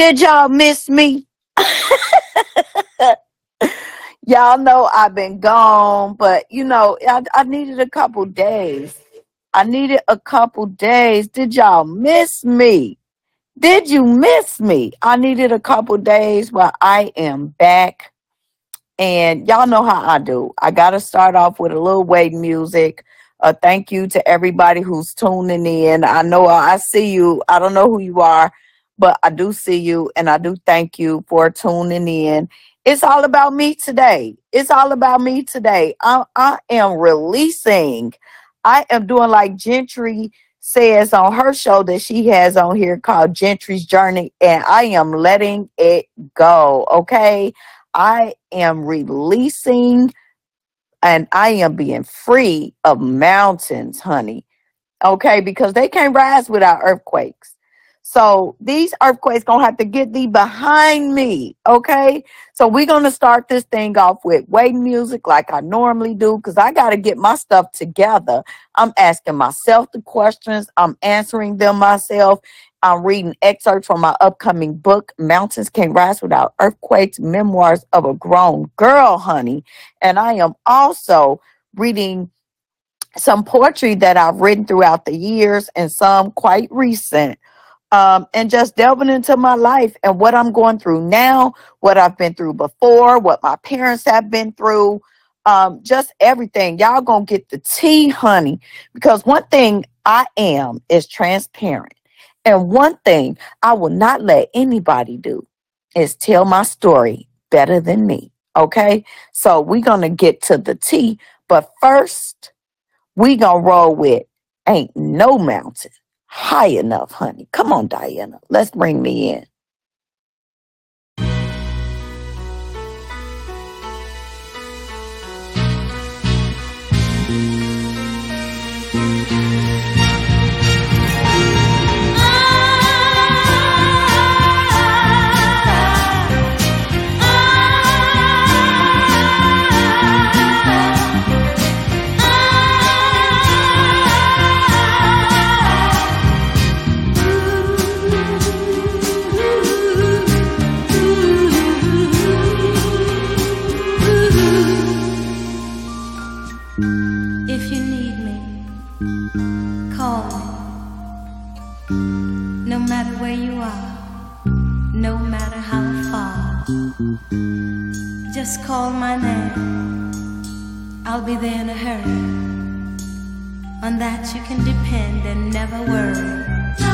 Did y'all miss me? y'all know I've been gone, but you know, I, I needed a couple days. I needed a couple days. Did y'all miss me? Did you miss me? I needed a couple days, but I am back. And y'all know how I do. I got to start off with a little wait music. Uh, thank you to everybody who's tuning in. I know I see you. I don't know who you are, but I do see you and I do thank you for tuning in. It's all about me today. It's all about me today. I, I am releasing. I am doing like Gentry says on her show that she has on here called Gentry's Journey, and I am letting it go. Okay. I am releasing and I am being free of mountains, honey. Okay, because they can't rise without earthquakes. So these earthquakes gonna have to get thee behind me. Okay. So we're gonna start this thing off with waiting music like I normally do, because I gotta get my stuff together. I'm asking myself the questions, I'm answering them myself, I'm reading excerpts from my upcoming book, Mountains Can't Rise Without Earthquakes Memoirs of a Grown Girl, honey. And I am also reading some poetry that I've written throughout the years and some quite recent. Um, and just delving into my life and what I'm going through now, what I've been through before, what my parents have been through, um, just everything. Y'all gonna get the tea, honey, because one thing I am is transparent. And one thing I will not let anybody do is tell my story better than me. Okay. So we're to get to the T. But first, we to roll with Ain't No Mountain High Enough, honey. Come on, Diana. Let's bring me in. Just call my name. I'll be there in a hurry. On that you can depend and never worry.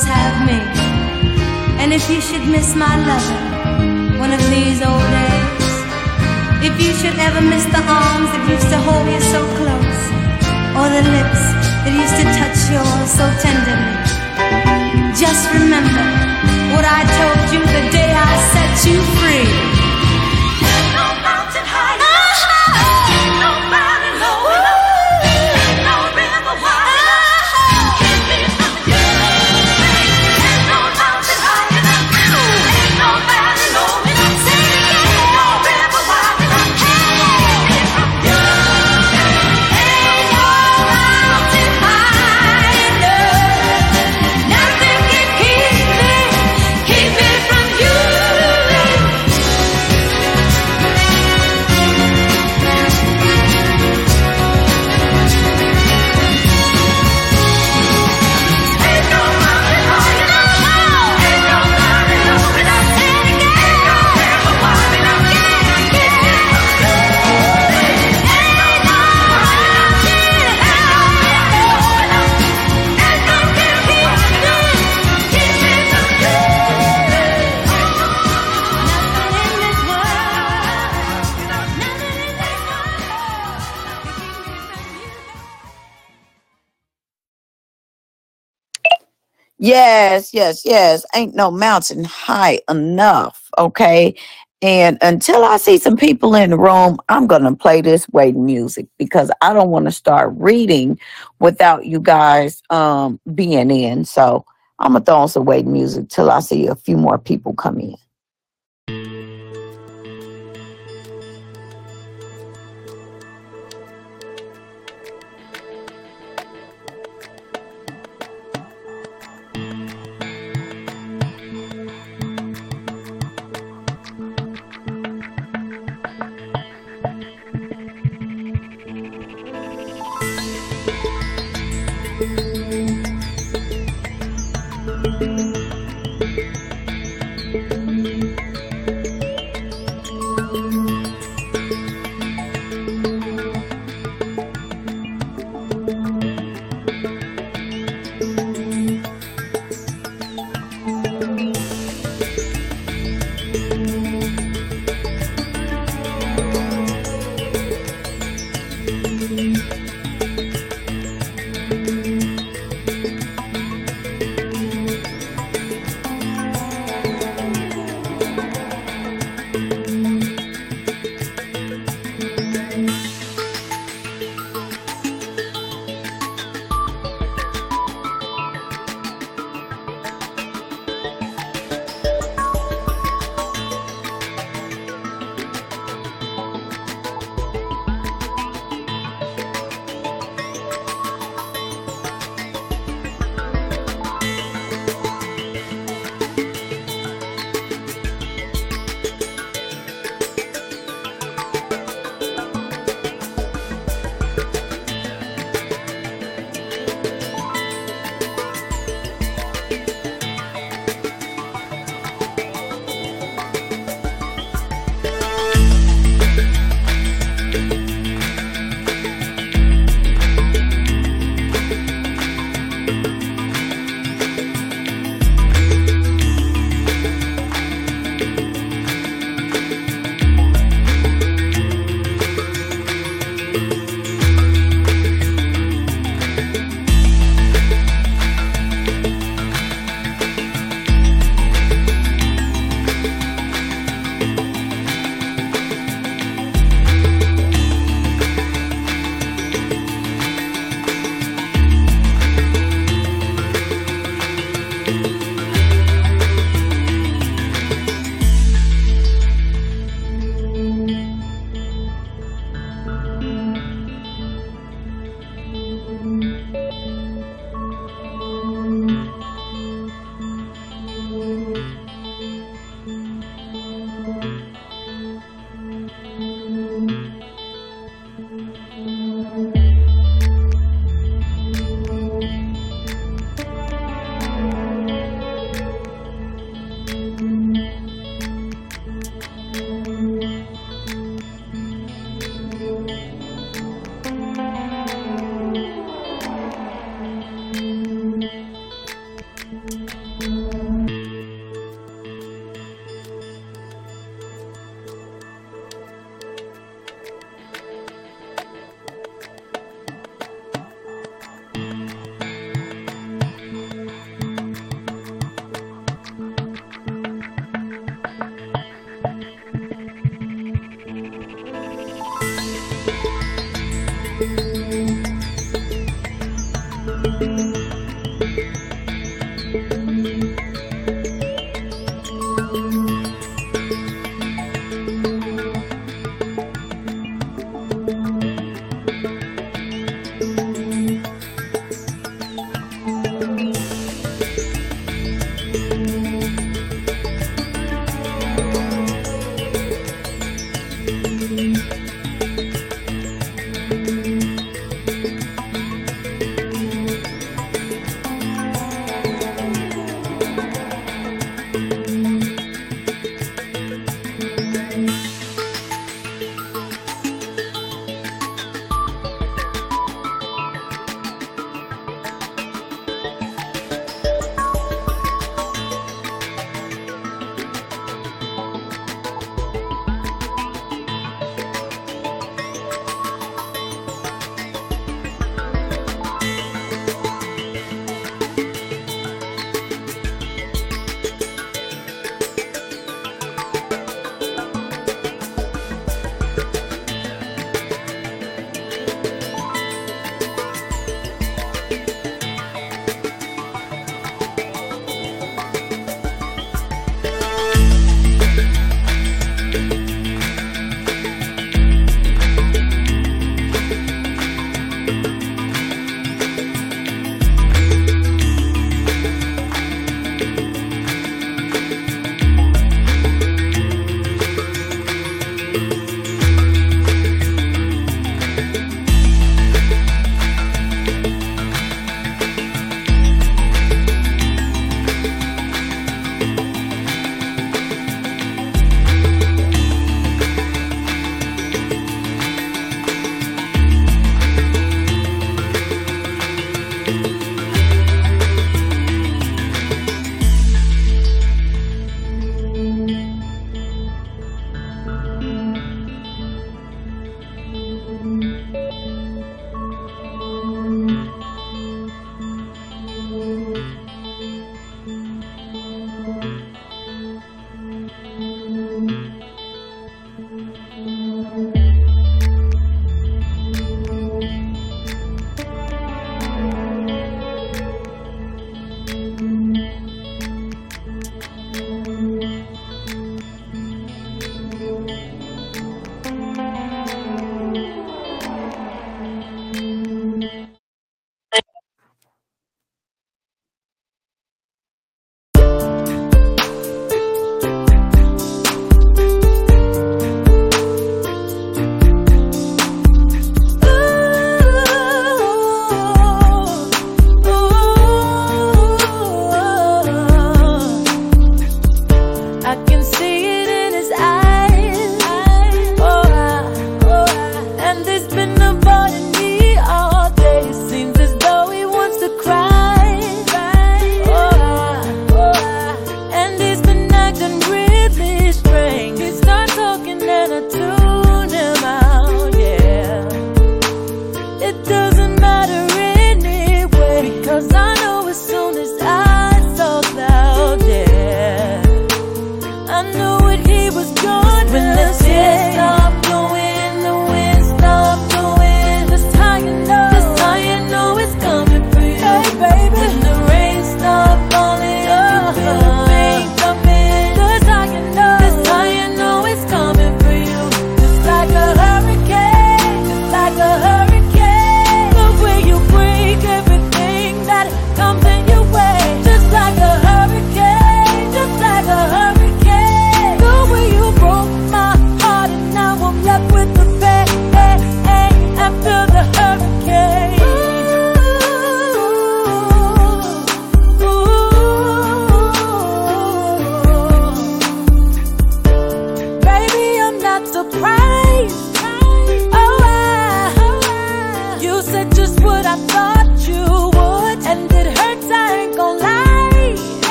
Always have me. And if you should miss my loving one of these old days, if you should ever miss the arms that used to hold you so close, or the lips that used to touch yours so tenderly, just remember what I told you the day I set you free. Yes, yes, yes. Ain't no mountain high enough. Okay. And until I see some people in the room, I'm going to play this waiting music because I don't want to start reading without you guys um, being in. So I'm going to throw on some waiting music till I see a few more people come in.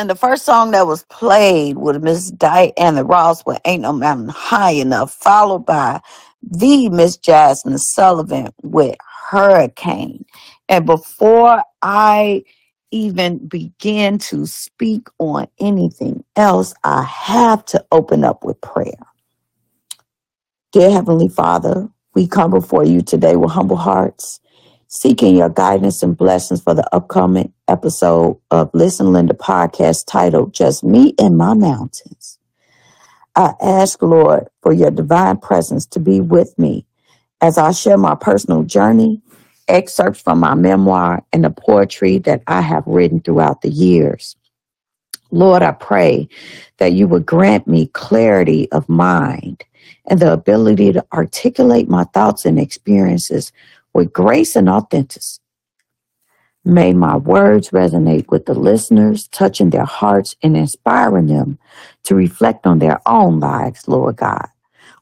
And the first song that was played with Miss Diana Ross with Ain't No Mountain High Enough, followed by the Miss Jazmine Sullivan with Hurricane. And before I even begin to speak on anything else, I have to open up with prayer. Dear Heavenly Father, we come before you today with humble hearts, seeking your guidance and blessings for the upcoming episode of Listen Linda podcast titled Just Me and My Mountains. I ask, Lord, for your divine presence to be with me as I share my personal journey, excerpts from my memoir, and the poetry that I have written throughout the years. Lord, I pray that you would grant me clarity of mind and the ability to articulate my thoughts and experiences with grace and authenticity. May my words resonate with the listeners, touching their hearts and inspiring them to reflect on their own lives, Lord God.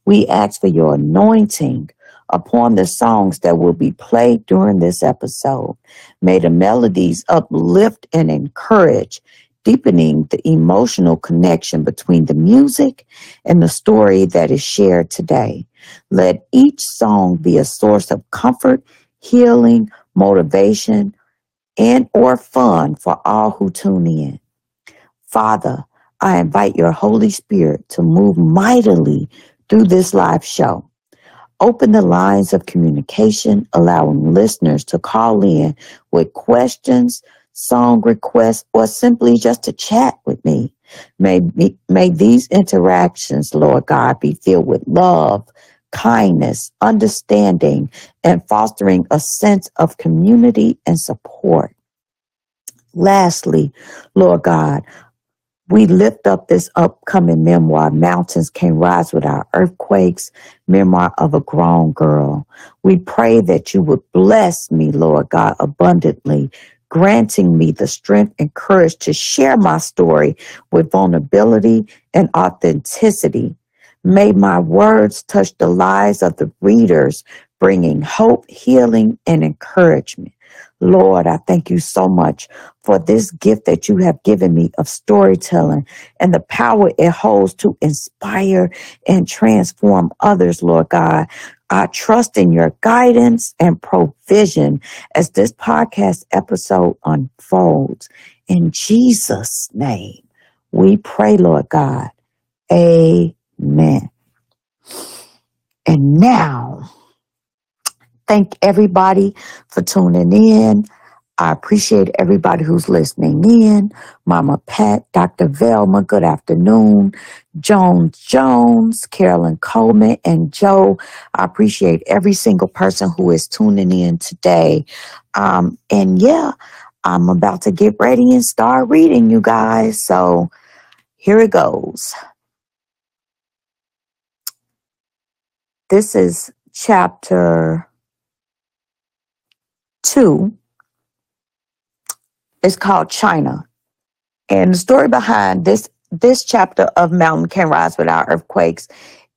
We ask for your anointing upon the songs that will be played during this episode. May the melodies uplift and encourage, deepening the emotional connection between the music and the story that is shared today. Let each song be a source of comfort, healing, motivation, and or fun for all who tune in. Father, I invite your Holy Spirit to move mightily through this live show. Open the lines of communication, allowing listeners to call in with questions, song requests, or simply just to chat with me. May, be- may these interactions, Lord God, be filled with love, kindness, understanding, and fostering a sense of community and support. Lastly, Lord God, we lift up this upcoming memoir, Mountains Can Rise Without Earthquakes, memoir of a grown girl. We pray that you would bless me, Lord God, abundantly, granting me the strength and courage to share my story with vulnerability and authenticity. May my words touch the lives of the readers, bringing hope, healing, and encouragement. Lord, I thank you so much for this gift that you have given me of storytelling and the power it holds to inspire and transform others, Lord God. I trust in your guidance and provision as this podcast episode unfolds. In Jesus' name, we pray, Lord God. Amen. And now, thank everybody for tuning in. I appreciate everybody who's listening in. Mama Pat, Dr. Velma, good afternoon. Jones Jones, Carolyn Coleman, and Joe. I appreciate every single person who is tuning in today. Um, and yeah, I'm about to get ready and start reading, you guys. So here it goes. This is chapter two it's called Chyna. And the story behind this this chapter of Mountain Can Rise Without Earthquakes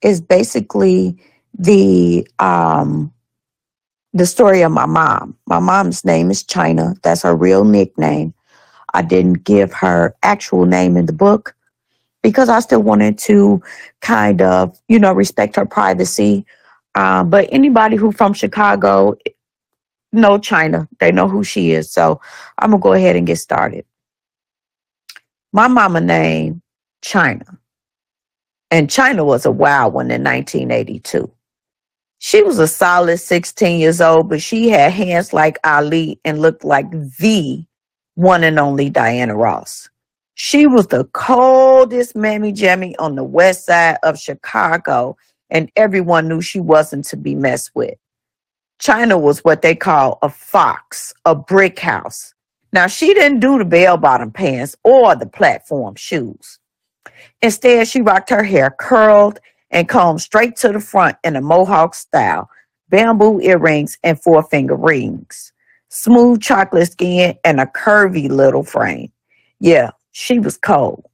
is basically the um the story of my mom. My mom's name is Chyna. That's her real nickname. I didn't give her actual name in the book because I still wanted to kind of, you know, respect her privacy. Um, but anybody who from Chicago know Chyna. They know who she is. So I'm gonna go ahead and get started. My mama named Chyna. And Chyna was a wild one in 1982. She was a solid 16 years old, but she had hands like Ali and looked like the one and only Diana Ross. She was the coldest mammy jammy on the west side of Chicago, and everyone knew she wasn't to be messed with. Chyna was what they call a fox, a brick house. Now, she didn't do the bell bottom pants or the platform shoes. Instead, she rocked her hair curled and combed straight to the front in a mohawk style, bamboo earrings and four finger rings, smooth chocolate skin, and a curvy little frame. Yeah, she was cold.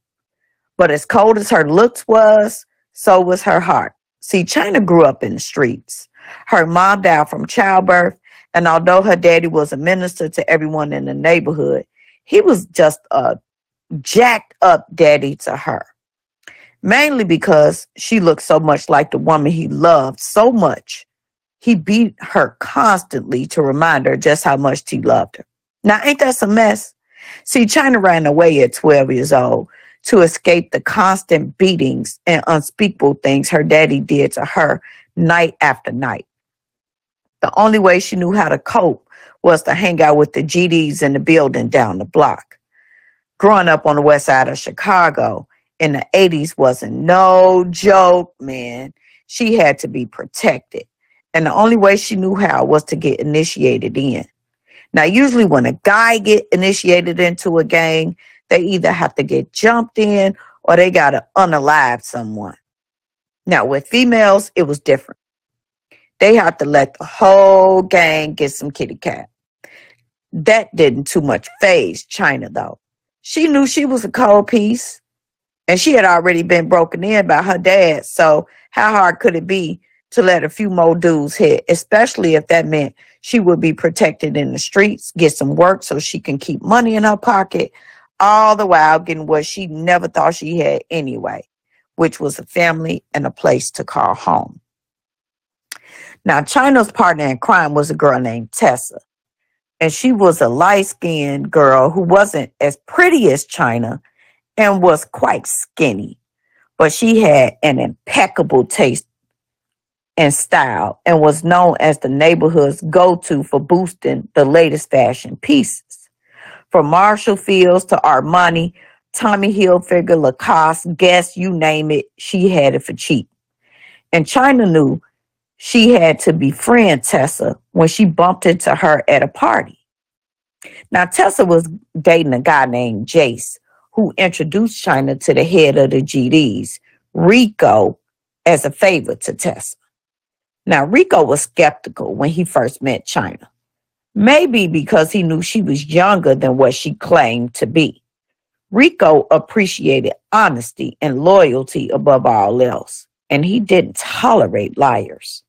But as cold as her looks was, so was her heart. See, Chyna grew up in the streets. Her mom died from childbirth, and although her daddy was a minister to everyone in the neighborhood, he was just a jacked up daddy to her. Mainly because she looked so much like the woman he loved so much, he beat her constantly to remind her just how much he loved her. Now, ain't that some mess? See, Chyna ran away at 12 years old to escape the constant beatings and unspeakable things her daddy did to her night after night. The only way she knew how to cope was to hang out with the GDs in the building down the block. Growing up on the west side of Chicago in the 80s wasn't no joke, man. She had to be protected. And the only way she knew how was to get initiated in. Now, usually when a guy get initiated into a gang, they either have to get jumped in or they got to unalive someone. Now, with females, it was different. They had to let the whole gang get some kitty cat. That didn't too much phase Chyna, though. She knew she was a cold piece, and she had already been broken in by her dad. So, how hard could it be to let a few more dudes hit, especially if that meant she would be protected in the streets, get some work so she can keep money in her pocket, all the while getting what she never thought she had anyway, which was a family and a place to call home. Now, Chyna's partner in crime was a girl named Tessa. And she was a light skinned girl who wasn't as pretty as Chyna and was quite skinny. But she had an impeccable taste and style and was known as the neighborhood's go to for boosting the latest fashion pieces. From Marshall Fields to Armani, Tommy Hilfiger, Lacoste, Guess, you name it, she had it for cheap. And Chyna knew she had to befriend Tessa when she bumped into her at a party. Now, Tessa was dating a guy named Jace, who introduced Chyna to the head of the GDs, Rico, as a favor to Tessa. Now, Rico was skeptical when he first met Chyna, maybe because he knew she was younger than what she claimed to be. Rico appreciated honesty and loyalty above all else, and he didn't tolerate liars.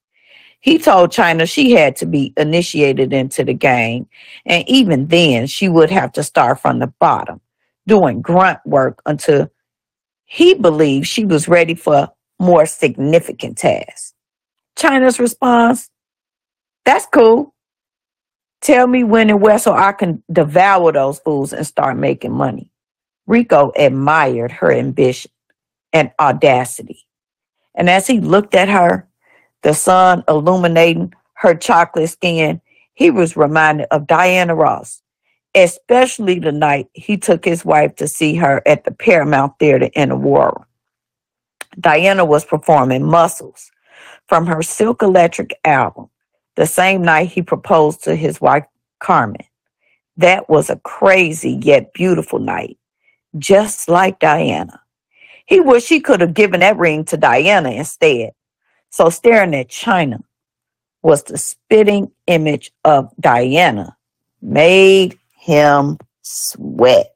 He told Chyna she had to be initiated into the gang, and even then, she would have to start from the bottom, doing grunt work until he believed she was ready for more significant tasks. Chyna's response, that's cool. Tell me when and where so I can devour those fools and start making money. Rico admired her ambition and audacity. And as he looked at her, the sun illuminating her chocolate skin, he was reminded of Diana Ross, especially the night he took his wife to see her at the Paramount Theater in Aurora. Diana was performing Muscles from her Silk Electric album the same night he proposed to his wife, Carmen. That was a crazy yet beautiful night, just like Diana. He wished he could have given that ring to Diana instead. So staring at Chyna was the spitting image of Diana, made him sweat.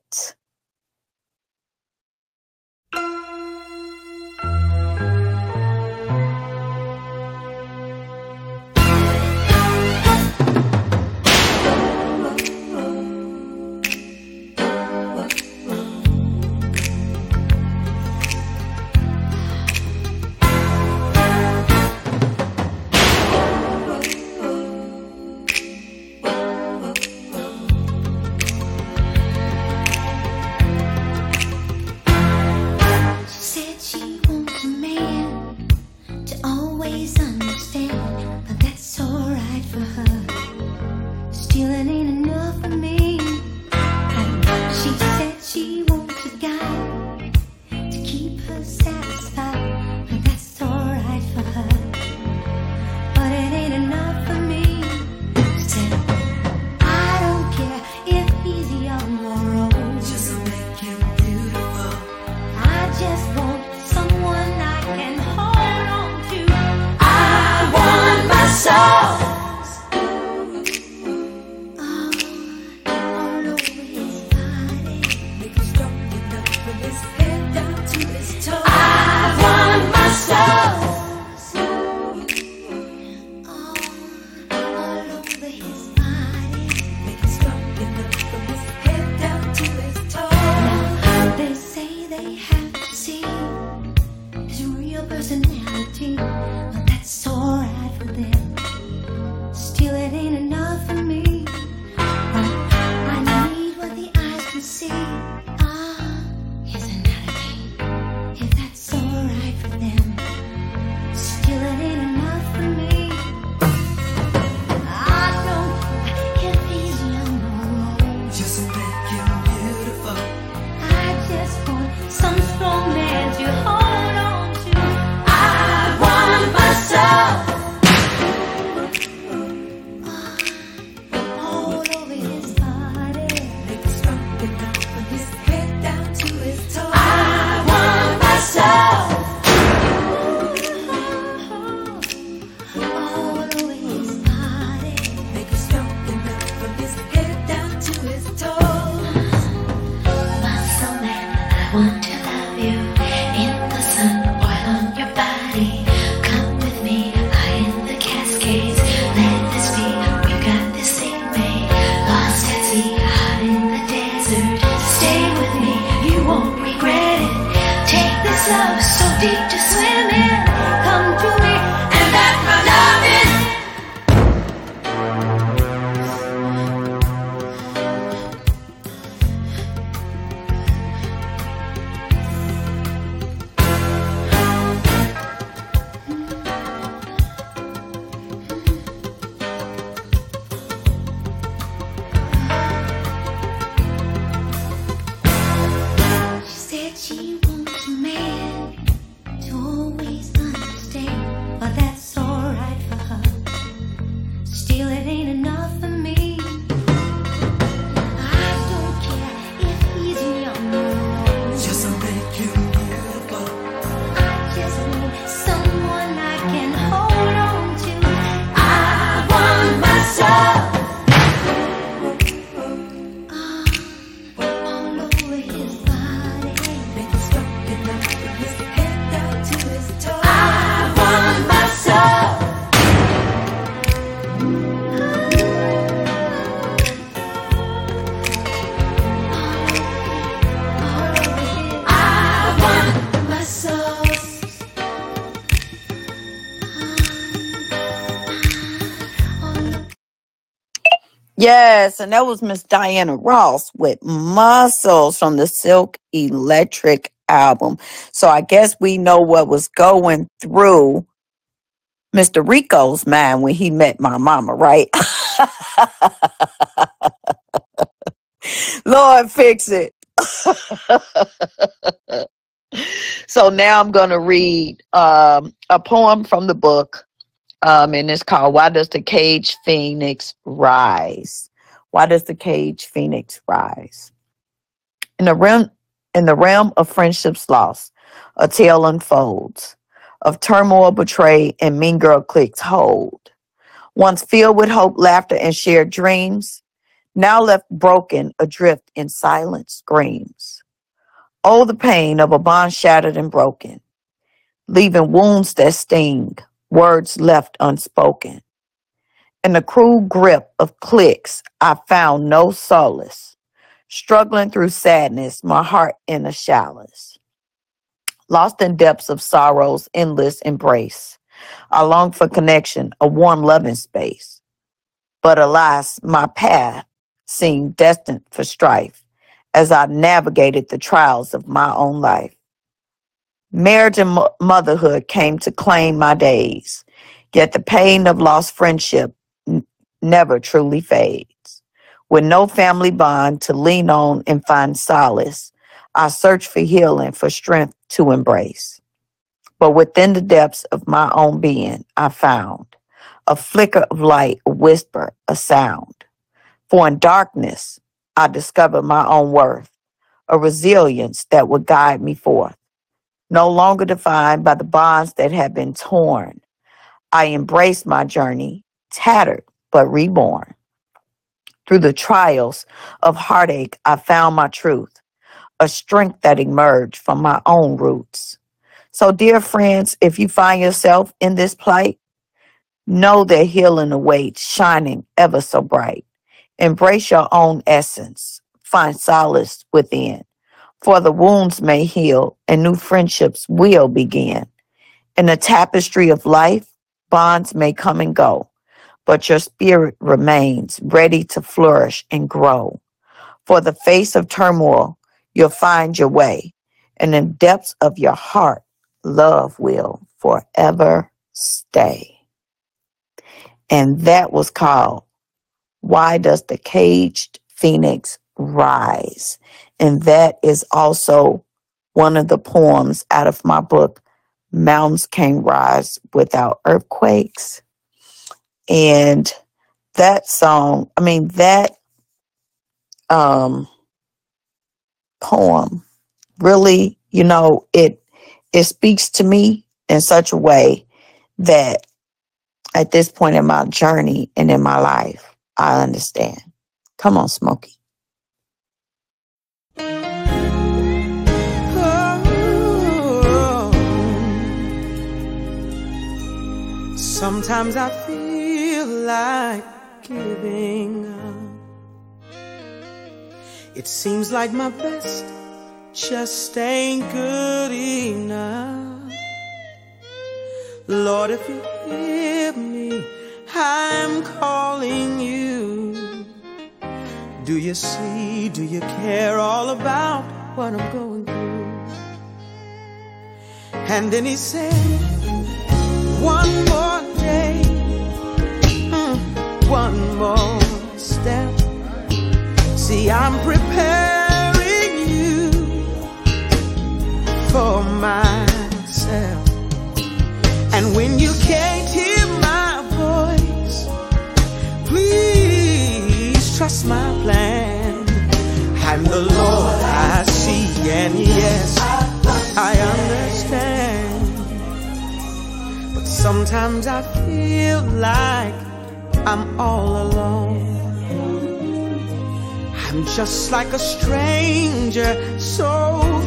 Yes, and that was Miss Diana Ross with Muscles from the Silk Electric album. So I guess we know what was going through Mr. Rico's mind when he met my mama, right? Lord, fix it. so now I'm going to read um, a poem from the book, um, and it's called "Why Does the Cage Phoenix Rise?" Why does the cage phoenix rise? In the realm, in the realm of friendships lost, a tale unfolds of turmoil, betrayed, and mean girl cliques hold. Once filled with hope, laughter, and shared dreams, now left broken, adrift in silent screams. Oh, the pain of a bond shattered and broken, leaving wounds that sting, words left unspoken. In the cruel grip of cliques, I found no solace. Struggling through sadness, my heart in a chalice. Lost in depths of sorrow's endless embrace. I long for connection, a warm loving space. But alas, my path seemed destined for strife as I navigated the trials of my own life. Marriage and motherhood came to claim my days, yet the pain of lost friendship n- never truly fades. With no family bond to lean on and find solace, I search for healing, for strength to embrace. But within the depths of my own being, I found a flicker of light, a whisper, a sound. For in darkness, I discovered my own worth, a resilience that would guide me forth. No longer defined by the bonds that had been torn, I embraced my journey, tattered but reborn. Through the trials of heartache, I found my truth, a strength that emerged from my own roots. So, dear friends, if you find yourself in this plight, know that healing awaits, shining ever so bright. Embrace your own essence, find solace within, for the wounds may heal and new friendships will begin. In the tapestry of life, bonds may come and go, but your spirit remains ready to flourish and grow. For the face of turmoil, you'll find your way, and in depths of your heart, love will forever stay. And that was called Why Does the Caged Phoenix Rise? And that is also one of the poems out of my book, Mountains Can't Rise Without Earthquakes. And that song, I mean, that um, poem really, you know, it it speaks to me in such a way that at this point in my journey and in my life, I understand. Come on, Smokie. Sometimes I feel like giving up. It seems like my best just ain't good enough. Lord, if you hear me, I'm calling you. Do you see, do you care all about what I'm going through? And then he said, one more day, mm, one more step. See, I'm preparing you for myself. And when you can't hear my voice, please trust my plan. I'm the Lord I see, and yes, I understand. Sometimes I feel like I'm all alone. I'm just like a stranger so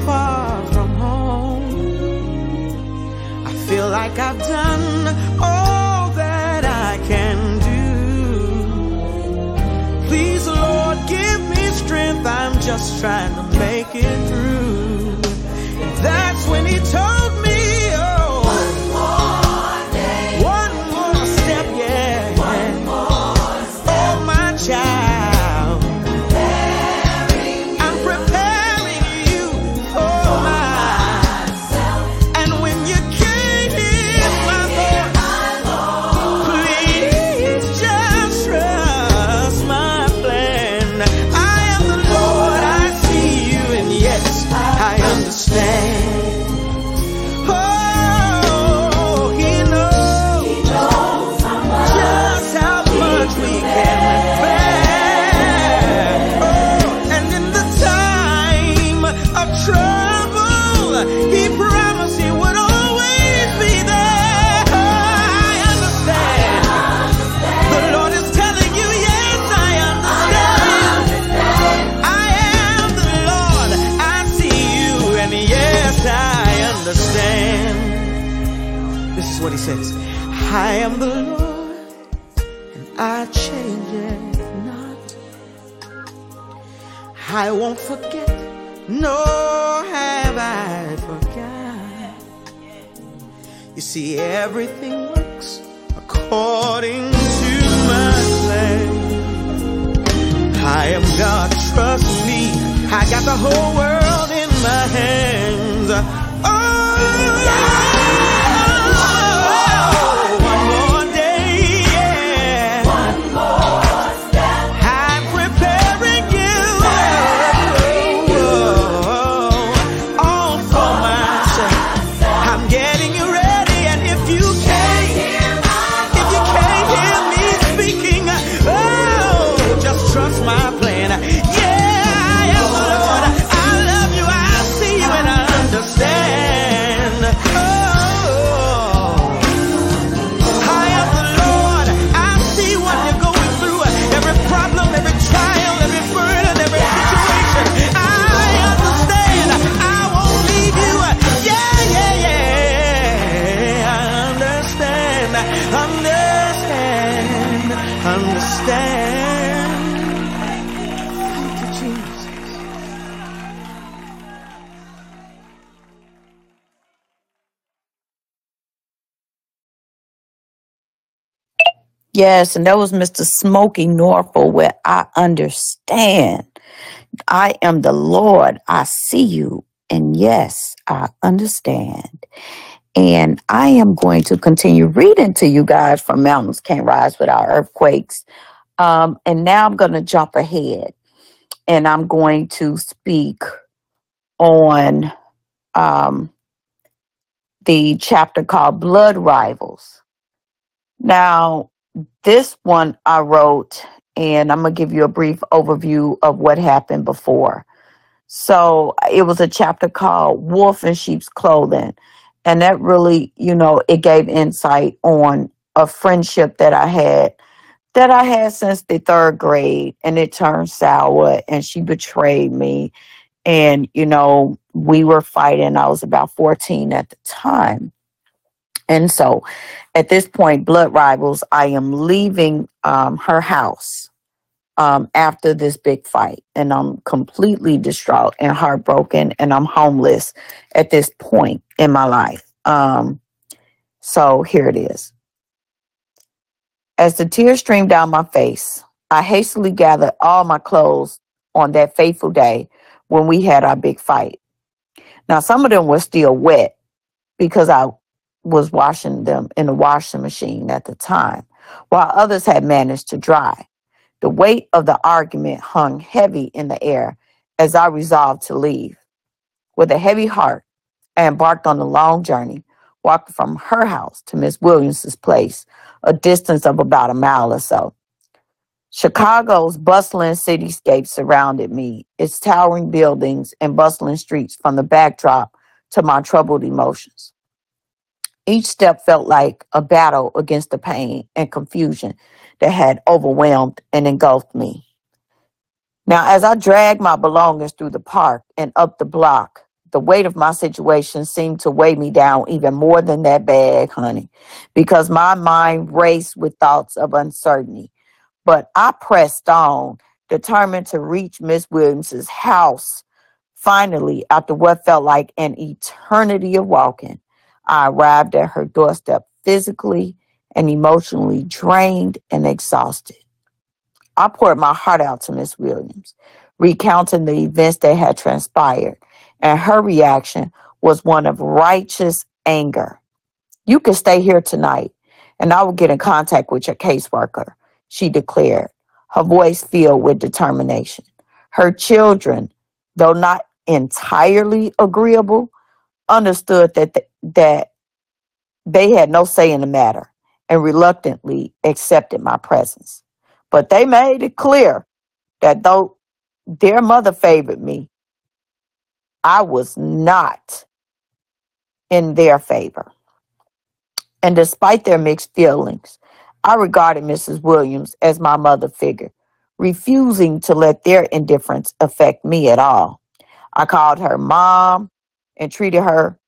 far from home. I feel like I've done all that I can do. Please, Lord, give me strength. I'm just trying to make it through. That's when He told I am the Lord and I change it not. I won't forget, nor have I forgot. You see, everything works according to my plan. I am God, trust me. I got the whole world in my hands. Oh, Yes, and that was Mr. Smokie Norful, where I understand. I am the Lord. I see you. And yes, I understand. And I am going to continue reading to you guys from Mountains Can't Rise Without Earthquakes. Um, and now I'm going to jump ahead and I'm going to speak on um, the chapter called Blood Rivals. Now, this one I wrote, and I'm going to give you a brief overview of what happened before. So it was a chapter called Wolf in Sheep's Clothing. And that really, you know, it gave insight on a friendship that I had that I had since the third grade and it turned sour and she betrayed me. And, you know, we were fighting. I was about 14 at the time. And so at this point, Blood Rivals, I am leaving um, her house um, after this big fight. And I'm completely distraught and heartbroken, and I'm homeless at this point in my life. Um, so here it is. As the tears streamed down my face, I hastily gathered all my clothes on that fateful day when we had our big fight. Now, some of them were still wet because I was washing them in the washing machine at the time, while others had managed to dry. The weight of the argument hung heavy in the air as I resolved to leave. With a heavy heart, I embarked on the long journey, walking from her house to Miss Williams's place, a distance of about a mile or so. Chicago's bustling cityscape surrounded me, its towering buildings and bustling streets from the backdrop to my troubled emotions. Each step felt like a battle against the pain and confusion that had overwhelmed and engulfed me. Now, as I dragged my belongings through the park and up the block, the weight of my situation seemed to weigh me down even more than that bag, honey, because my mind raced with thoughts of uncertainty. But I pressed on, determined to reach Miss Williams's house. Finally, after what felt like an eternity of walking, I arrived at her doorstep physically and emotionally drained and exhausted. I poured my heart out to Miss Williams, recounting the events that had transpired, and her reaction was one of righteous anger. You can stay here tonight, and I will get in contact with your caseworker, she declared, her voice filled with determination. Her children, though not entirely agreeable, understood that th- that they had no say in the matter and reluctantly accepted my presence. But they made it clear that though their mother favored me, I was not in their favor. And despite their mixed feelings, I regarded Mrs. Williams as my mother figure, refusing to let their indifference affect me at all. I called her mom and treated her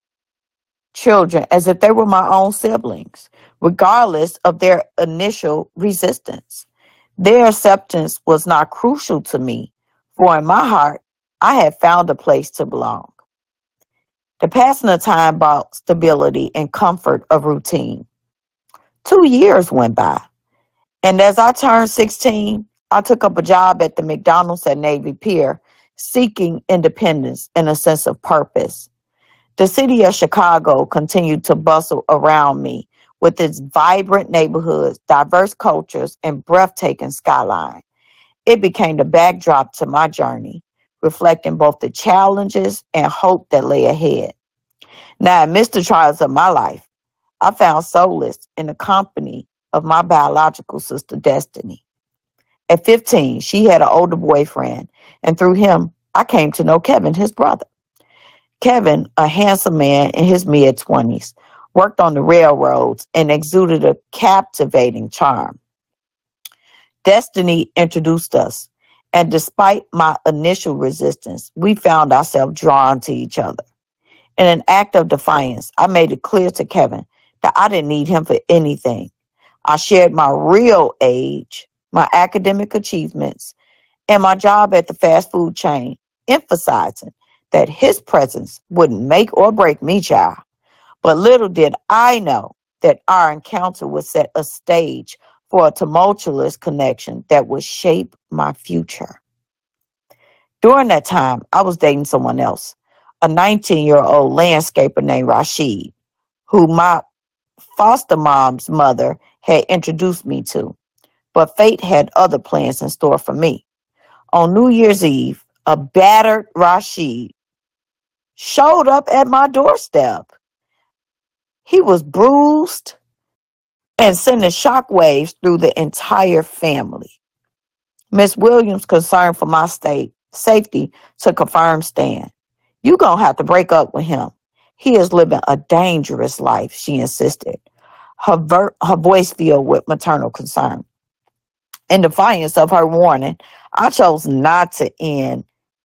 children as if they were my own siblings, regardless of their initial resistance. Their acceptance was not crucial to me, for in my heart, I had found a place to belong. The passing of time brought stability and comfort of routine. Two years went by, and as I turned 16, I took up a job at the McDonald's at Navy Pier, seeking independence and a sense of purpose. The city of Chicago continued to bustle around me with its vibrant neighborhoods, diverse cultures, and breathtaking skyline. It became the backdrop to my journey, reflecting both the challenges and hope that lay ahead. Now, amidst the trials of my life, I found solace in the company of my biological sister, Destiny. At 15, she had an older boyfriend, and through him, I came to know Kevin, his brother. Kevin, a handsome man in his mid 20s, worked on the railroads and exuded a captivating charm. Destiny introduced us, and despite my initial resistance, we found ourselves drawn to each other. In an act of defiance, I made it clear to Kevin that I didn't need him for anything. I shared my real age, my academic achievements, and my job at the fast food chain, emphasizing that his presence wouldn't make or break me, child. But little did I know that our encounter would set a stage for a tumultuous connection that would shape my future. During that time, I was dating someone else, a 19 year old landscaper named Rashid, who my foster mom's mother had introduced me to. But fate had other plans in store for me. On New Year's Eve, a battered Rashid showed up at my doorstep. He was bruised and sending shockwaves through the entire family. Miss Williams, concerned for my state safety, took a firm stand. You gonna have to break up with him. He is living a dangerous life, she insisted, her, ver- her voice filled with maternal concern. In defiance of her warning, I chose not to end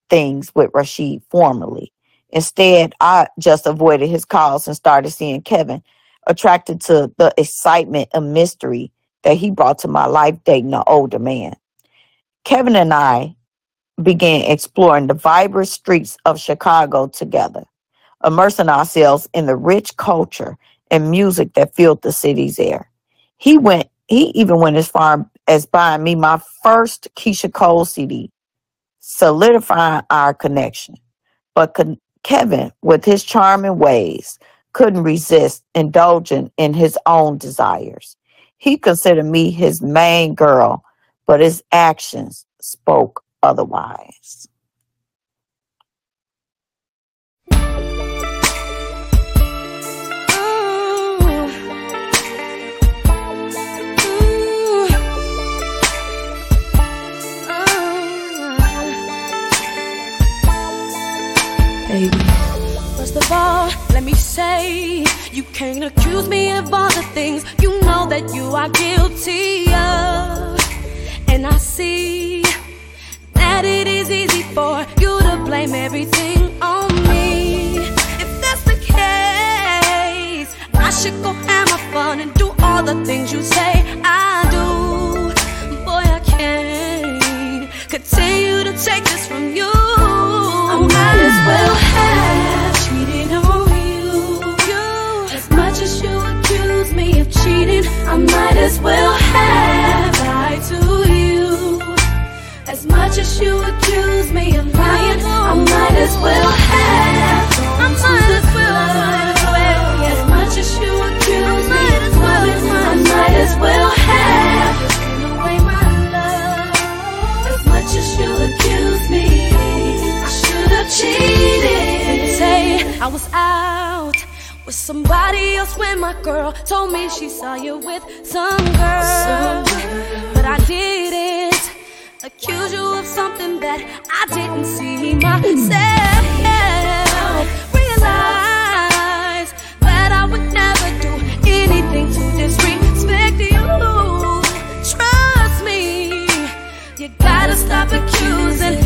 things with Rashid formally. Instead, I just avoided his calls and started seeing Kevin, attracted to the excitement and mystery that he brought to my life dating an older man. Kevin and I began exploring the vibrant streets of Chicago together, immersing ourselves in the rich culture and music that filled the city's air. He went, he even went as far as buying me my first Keyshia Cole CD, solidifying our connection. But con- Kevin, with his charming ways, couldn't resist indulging in his own desires. He considered me his main girl, but his actions spoke otherwise. Baby. First of all, let me say, you can't accuse me of all the things you know that you are guilty of. And I see that it is easy for you to blame everything on me. If that's the case, I should go have my fun and do all the things you say I do. Boy, I can't continue to take this from you. I have cheating over you As much as you accuse me of cheating, I might as well have lied to you. As much as you accuse me of lying, I might as well have. I might as well, I might as well. As much as you accuse me of loving, I might as well cheated. Say I was out with somebody else when my girl told me she saw you with some girl. But I didn't accuse you of something that I didn't see myself. Realize that I would never do anything to disrespect you. Trust me, you gotta stop accusing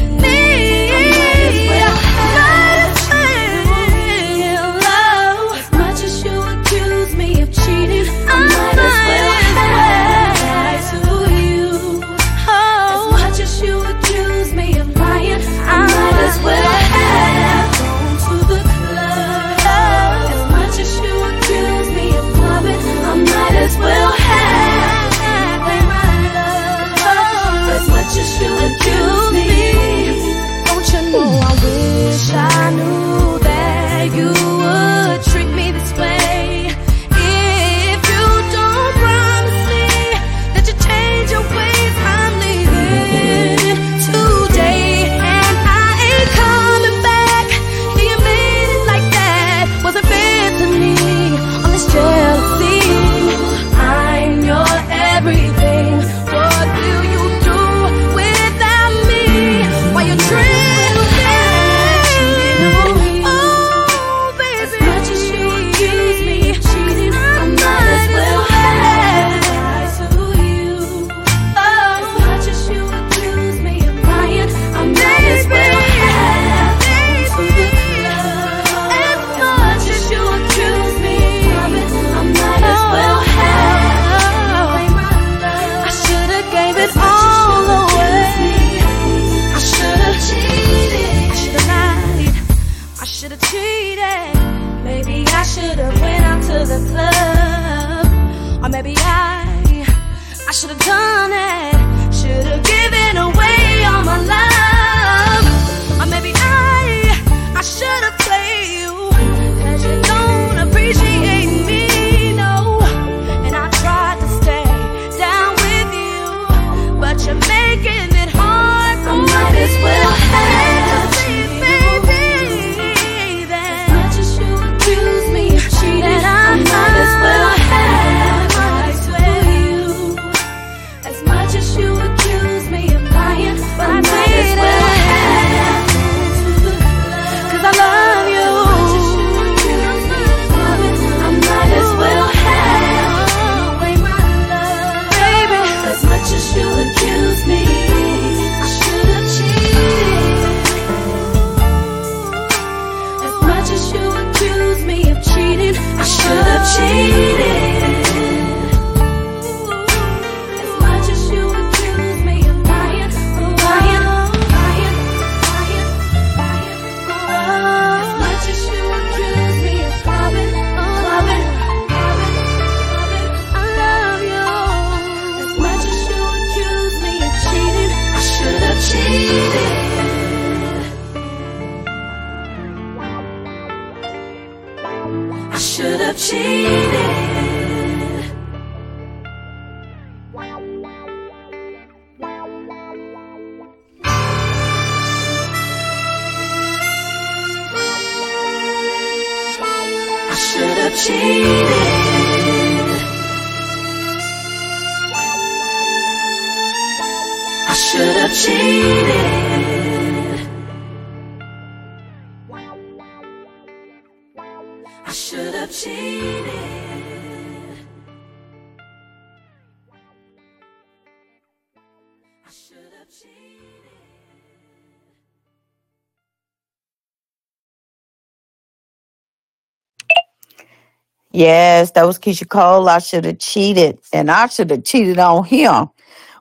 Yes, that was Keyshia Cole. I should have cheated, and I should have cheated on him.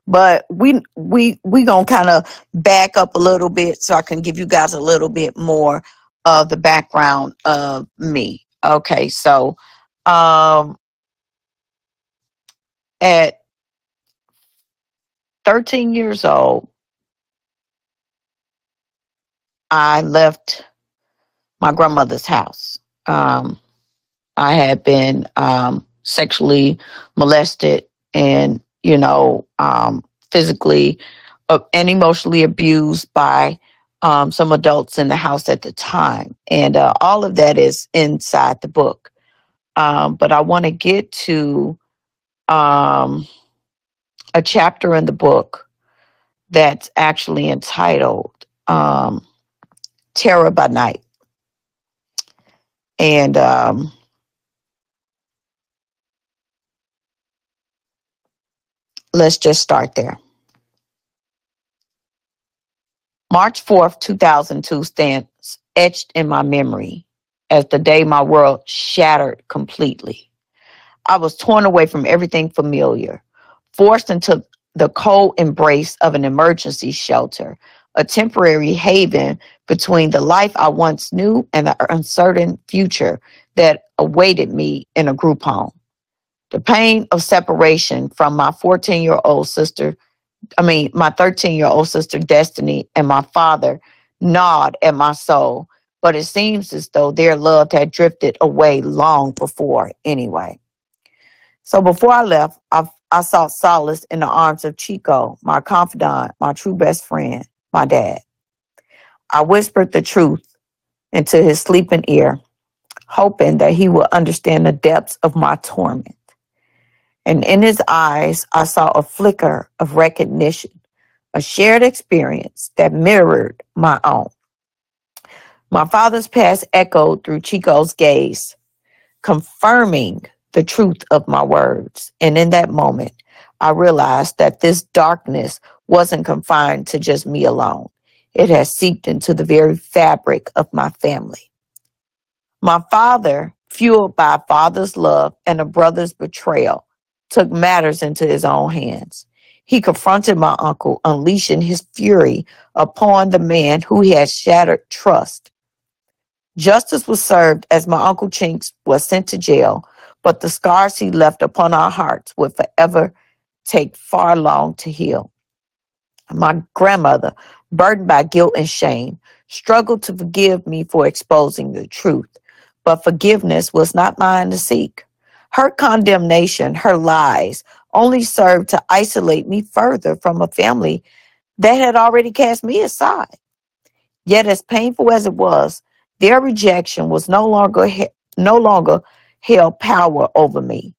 But we we we gonna kind of back up a little bit so I can give you guys a little bit more of the background of me. Okay, so um, at 13 years old, I left my grandmother's house. Um, I had been um, sexually molested and, you know, um, physically uh, and emotionally abused by um, some adults in the house at the time. And uh, all of that is inside the book. Um, but I want to get to um, a chapter in the book that's actually entitled um, Terror by Night. And let's just start there. March 4th, 2002 stands etched in my memory as the day my world shattered completely. I was torn away from everything familiar, forced into the cold embrace of an emergency shelter, a temporary haven between the life I once knew and the uncertain future that awaited me in a group home. The pain of separation from my 14 year old sister, I mean, my 13 year old sister Destiny, and my father gnawed at my soul, but it seems as though their love had drifted away long before anyway. So before I left, I, I sought solace in the arms of Chico, my confidant, my true best friend, my dad. I whispered the truth into his sleeping ear, hoping that he would understand the depths of my torment. And in his eyes, I saw a flicker of recognition, a shared experience that mirrored my own. My father's past echoed through Chico's gaze, confirming the truth of my words. And in that moment, I realized that this darkness wasn't confined to just me alone. It has seeped into the very fabric of my family. My father, fueled by a father's love and a brother's betrayal, took matters into his own hands. He confronted my uncle, unleashing his fury upon the man who had shattered trust. Justice was served as my uncle Chinks was sent to jail, but the scars he left upon our hearts would forever take far long to heal. My grandmother, burdened by guilt and shame, struggled to forgive me for exposing the truth, but forgiveness was not mine to seek. Her condemnation, her lies, only served to isolate me further from a family that had already cast me aside. Yet, as painful as it was, their rejection was no longer no longer held power over me.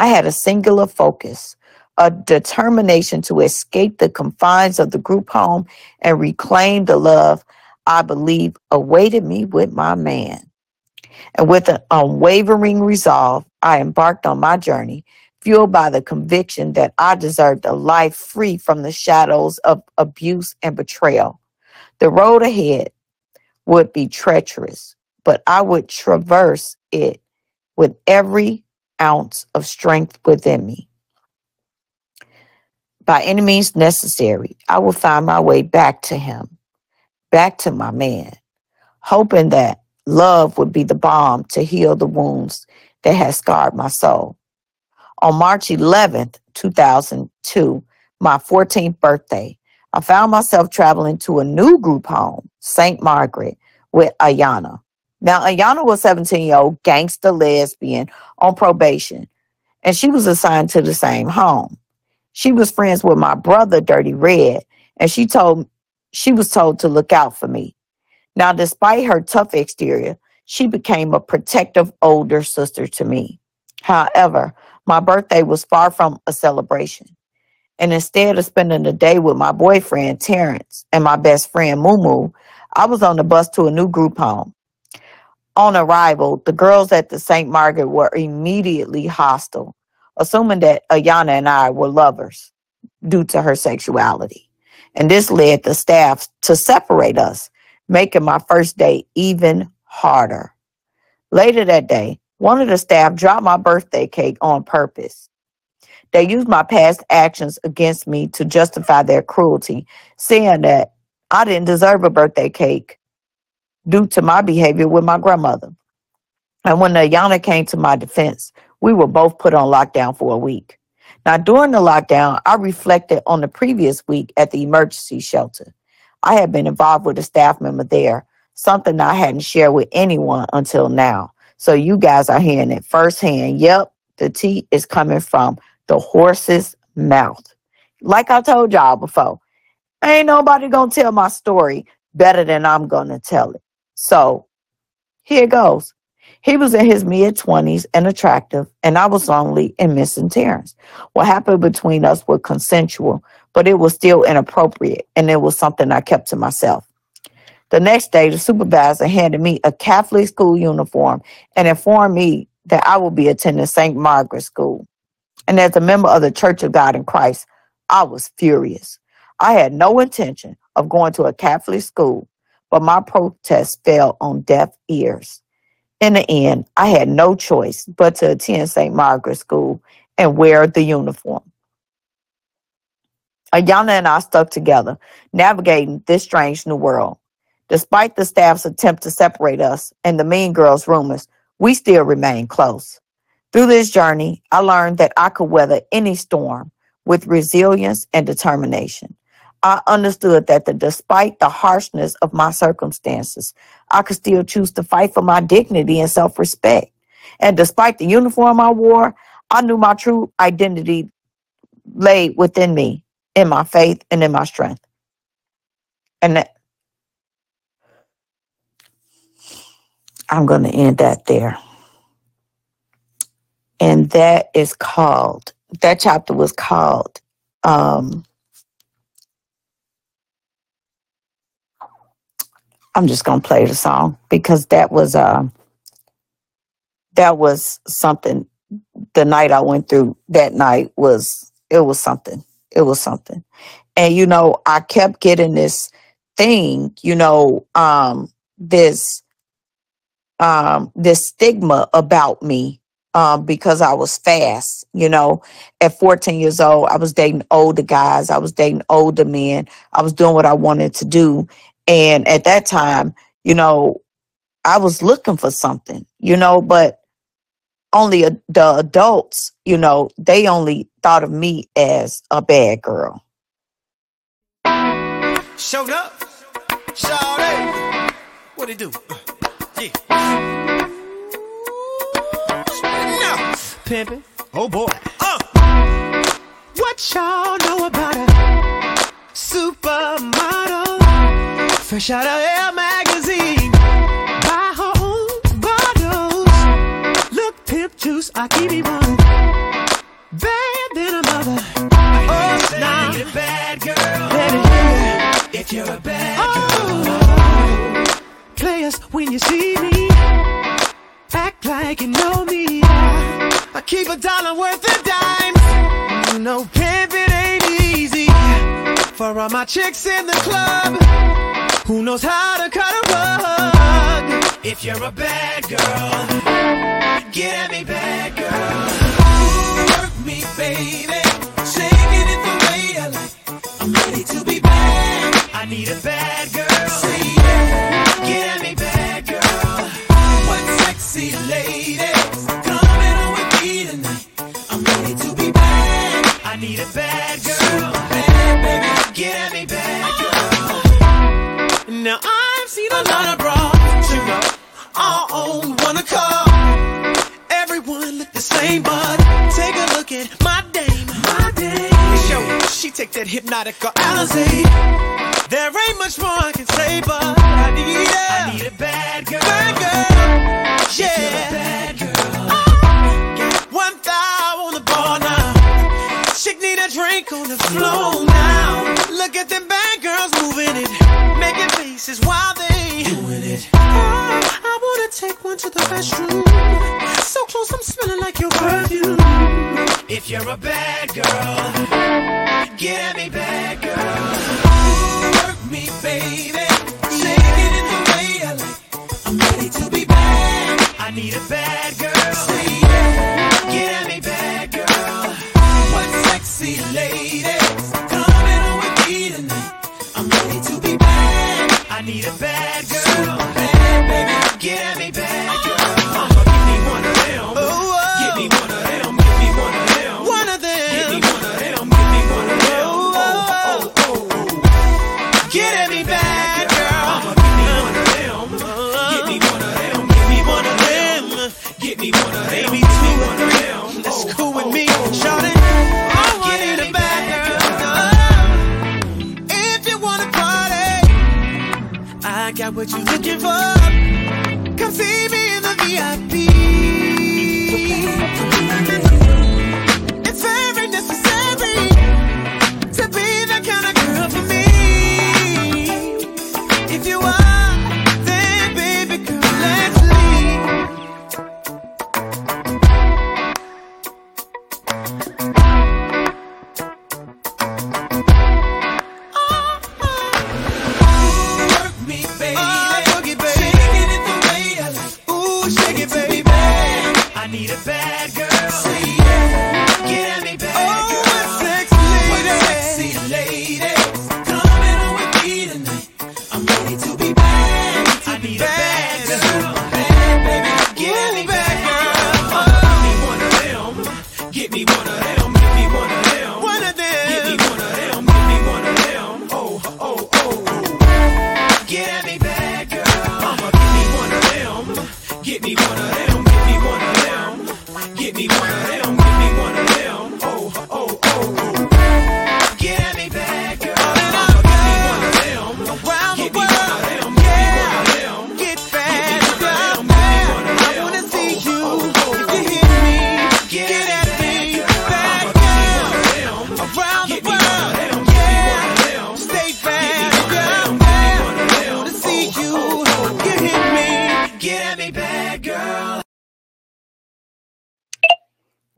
I had a singular focus, a determination to escape the confines of the group home and reclaim the love I believe awaited me with my man. And with an unwavering resolve, I embarked on my journey, fueled by the conviction that I deserved a life free from the shadows of abuse and betrayal. The road ahead would be treacherous, but I would traverse it with every ounce of strength within me. By any means necessary, I will find my way back to him, back to my man, hoping that love would be the balm to heal the wounds that had scarred my soul. On March 11th, 2002, my 14th birthday, I found myself traveling to a new group home, St. Margaret, with Ayana. Now, Ayana was 17 year old gangster lesbian on probation, and she was assigned to the same home. She was friends with my brother, Dirty Red, and she told she was told to look out for me. Now, despite her tough exterior, she became a protective older sister to me. However, my birthday was far from a celebration. And instead of spending the day with my boyfriend, Terrence, and my best friend, Mumu, I was on the bus to a new group home. On arrival, the girls at the St. Margaret were immediately hostile, assuming that Ayana and I were lovers due to her sexuality. And this led the staff to separate us, making my first date even harder. Later that day, one of the staff dropped my birthday cake on purpose. They used my past actions against me to justify their cruelty, saying that I didn't deserve a birthday cake due to my behavior with my grandmother. And when Ayana came to my defense, we were both put on lockdown for a week. Now, during the lockdown, I reflected on the previous week at the emergency shelter. I had been involved with a staff member there, something I hadn't shared with anyone until now. So you guys are hearing it firsthand. Yep, the tea is coming from the horse's mouth. Like I told y'all before, ain't nobody gonna tell my story better than I'm gonna tell it. So here goes. He was in his mid 20s and attractive, and I was lonely and missing Terrence. What happened between us was consensual, but it was still inappropriate, and it was something I kept to myself. The next day, the supervisor handed me a Catholic school uniform and informed me that I would be attending St. Margaret School. And as a member of the Church of God in Christ, I was furious. I had no intention of going to a Catholic school, but my protest fell on deaf ears. In the end, I had no choice but to attend St. Margaret School and wear the uniform. Ayana and I stuck together, navigating this strange new world. Despite the staff's attempt to separate us and the mean girls' rumors, we still remain close. Through this journey, I learned that I could weather any storm with resilience and determination. I understood that the, despite the harshness of my circumstances, I could still choose to fight for my dignity and self respect. And despite the uniform I wore, I knew my true identity lay within me, in my faith and in my strength. And that, I'm going to end that there. And that is called, that chapter was called um, I'm just gonna play the song because that was uh that was something the night I went through that night was it was something. It was something. And you know, I kept getting this thing, you know, um this um this stigma about me um because I was fast, you know. At 14 years old, I was dating older guys, I was dating older men. I was doing what I wanted to do and at that time, you know, I was looking for something, you know, but only a, the adults, you know, they only thought of me as a bad girl. Showed up. Shawty. What it do? Yeah. Pimpin'. Oh boy. Uh. What y'all know about a supermodel? Fresh out of Air magazine. Buy her own bottles. Look, pimp juice, I keep it one. Bad than a mother. Oh, now. Need a bad girl. Baby, if you're a bad oh. Players, when you see me, act like you know me. I keep a dollar worth of dimes. You know, pimping ain't easy. For all my chicks in the club, who knows how to cut a rug? If you're a bad girl, get at me, bad girl. Work me, baby. Shaking it the way I like. I'm ready to be bad. I need a bad girl. There ain't much more I can say, but I need a, I need a bad drink on the floor now. Look at them bad girls moving it, making faces while they doing it. Oh, I wanna take one to the restroom. So close, I'm smelling like your perfume. If you're a bad girl, get at me, bad girl. Work me, baby. Shaking it the way I like. I'm ready to be bad. I need a bad girl. Say sexy ladies coming with me tonight? I'm ready to be. I need a bad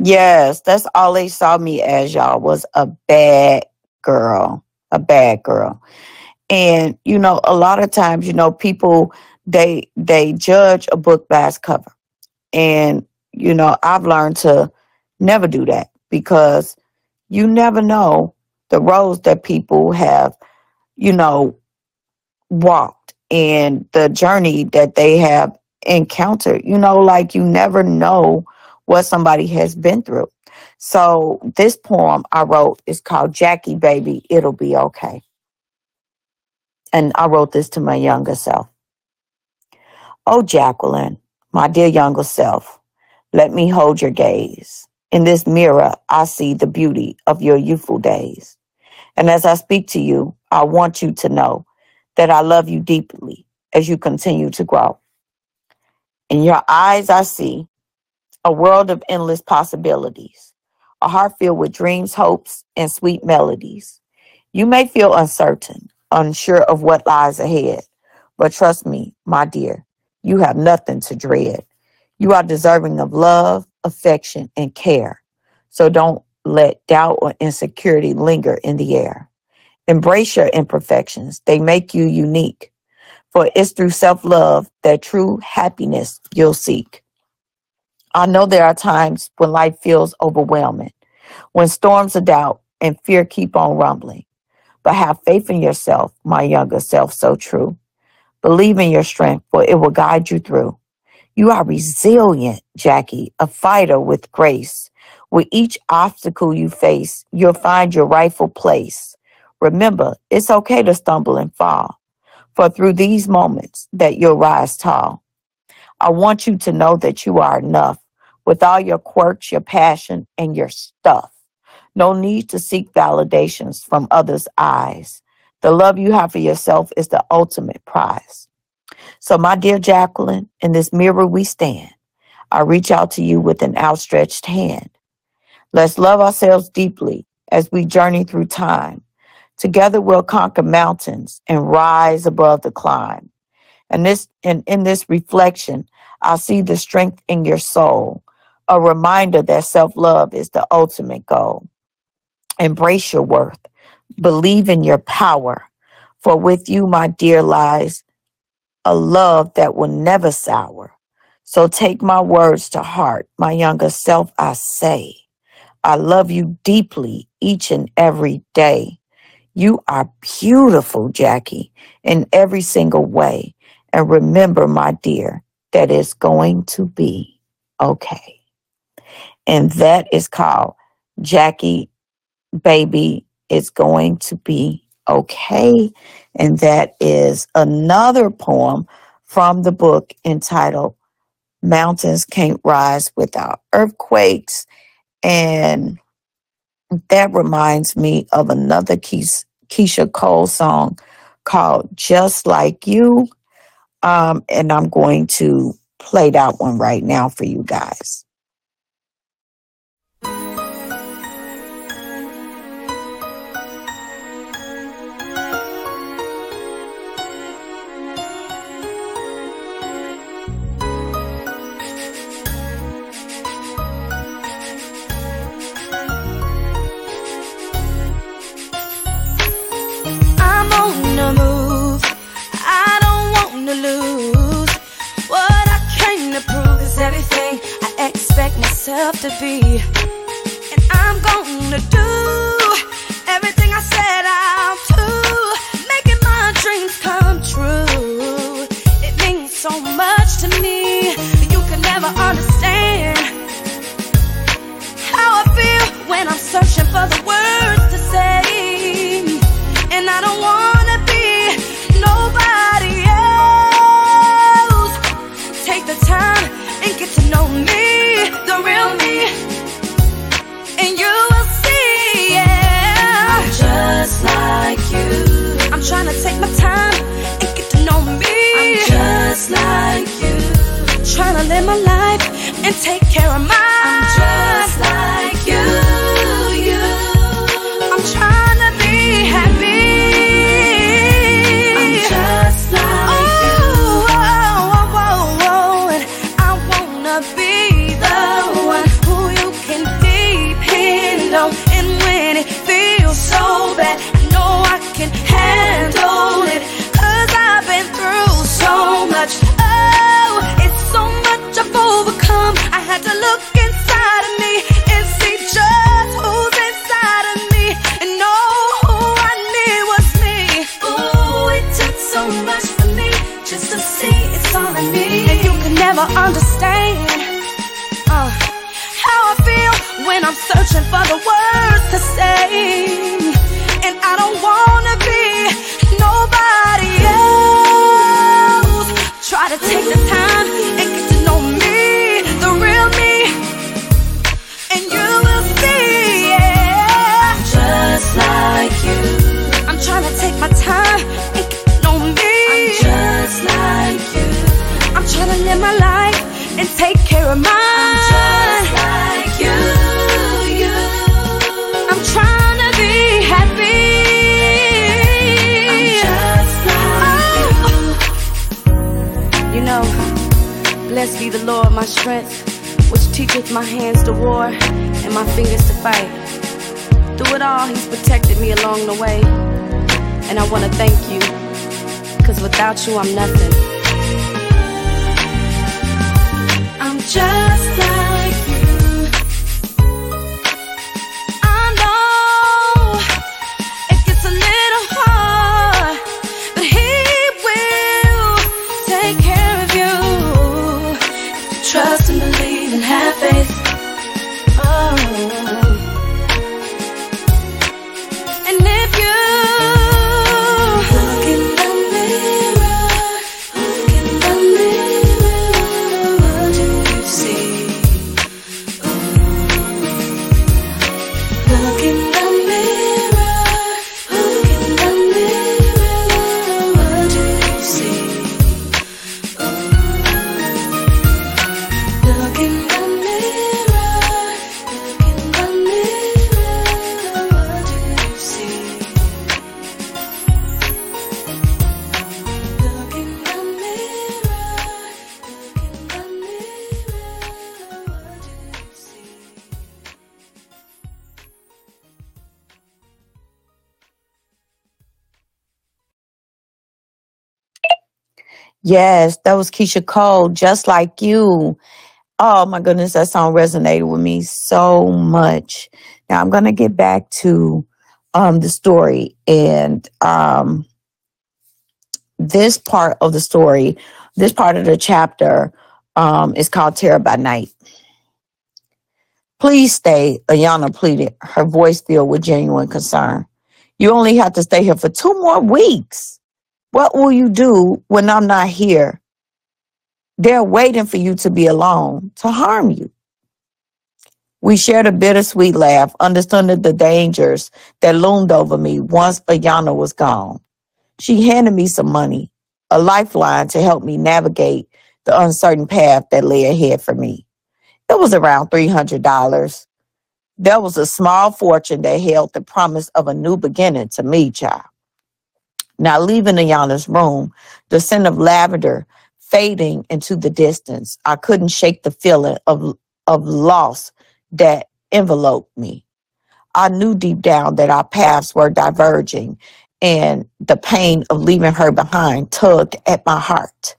Yes, that's all they saw me as, y'all, was a bad girl. A bad girl. And you know, a lot of times, you know, people they they judge a book by its cover. And you know, I've learned to never do that because you never know the roads that people have, you know, walked and the journey that they have encountered. You know, like you never know what somebody has been through. So this poem I wrote is called Jackie Baby, It'll Be Okay. And I wrote this to my younger self. Oh, Jacqueline, my dear younger self, let me hold your gaze. In this mirror, I see the beauty of your youthful days. And as I speak to you, I want you to know that I love you deeply as you continue to grow. In your eyes, I see a world of endless possibilities, a heart filled with dreams, hopes, and sweet melodies. You may feel uncertain, unsure of what lies ahead, but trust me, my dear, you have nothing to dread. You are deserving of love, affection, and care. So don't let doubt or insecurity linger in the air. Embrace your imperfections, they make you unique. For it's through self love that true happiness you'll seek. I know there are times when life feels overwhelming, when storms of doubt and fear keep on rumbling. But have faith in yourself, my younger self, so true. Believe in your strength, for it will guide you through. You are resilient, Jackie, a fighter with grace. With each obstacle you face, you'll find your rightful place. Remember, it's okay to stumble and fall, for through these moments that you'll rise tall. I want you to know that you are enough with all your quirks, your passion, and your stuff. No need to seek validations from others' eyes. The love you have for yourself is the ultimate prize. So, my dear Jacqueline, in this mirror we stand. I reach out to you with an outstretched hand. Let's love ourselves deeply as we journey through time. Together we'll conquer mountains and rise above the climb. And this and in this reflection, I see the strength in your soul, a reminder that self-love is the ultimate goal. Embrace your worth. Believe in your power. For with you, my dear, lies a love that will never sour. So take my words to heart, my younger self, I say. I love you deeply each and every day. You are beautiful, Jackie, in every single way. And remember, my dear, that it's going to be okay. And that is called Jackie Baby, It's Going to Be Okay. And that is another poem from the book entitled Mountains Can't Rise Without Earthquakes. And that reminds me of another Keyshia, Cole song called Just Like You. Um, and I'm going to play that one right now for you guys. To lose. What I came to prove is everything I expect myself to be. And I'm gonna do Trying to live my life and take care of mine. I need. Was me. Ooh, it took so much for me just to see it's all in me, and you can never understand. Uh, how I feel when I'm searching for the words to say. The Lord, my strength, which teacheth my hands to war and my fingers to fight. Through it all, He's protected me along the way. And I want to thank you, because without you, I'm nothing. I'm just like Yes, that was Keyshia Cole, just like you. Oh my goodness, that song resonated with me so much. Now I'm gonna get back to um the story and um this part of the story, this part of the chapter um is called Terror by Night. Please stay, Ayana pleaded, her voice filled with genuine concern. You only have to stay here for two more weeks. What will you do when I'm not here? They're waiting for you to be alone to harm you. We shared a bittersweet laugh, understood the dangers that loomed over me once Ayana was gone. She handed me some money, a lifeline to help me navigate the uncertain path that lay ahead for me. It was around $300. There was a small fortune that held the promise of a new beginning to me, child. Now, leaving Ayana's room, the scent of lavender fading into the distance, I couldn't shake the feeling of, of loss that enveloped me. I knew deep down that our paths were diverging, and the pain of leaving her behind tugged at my heart.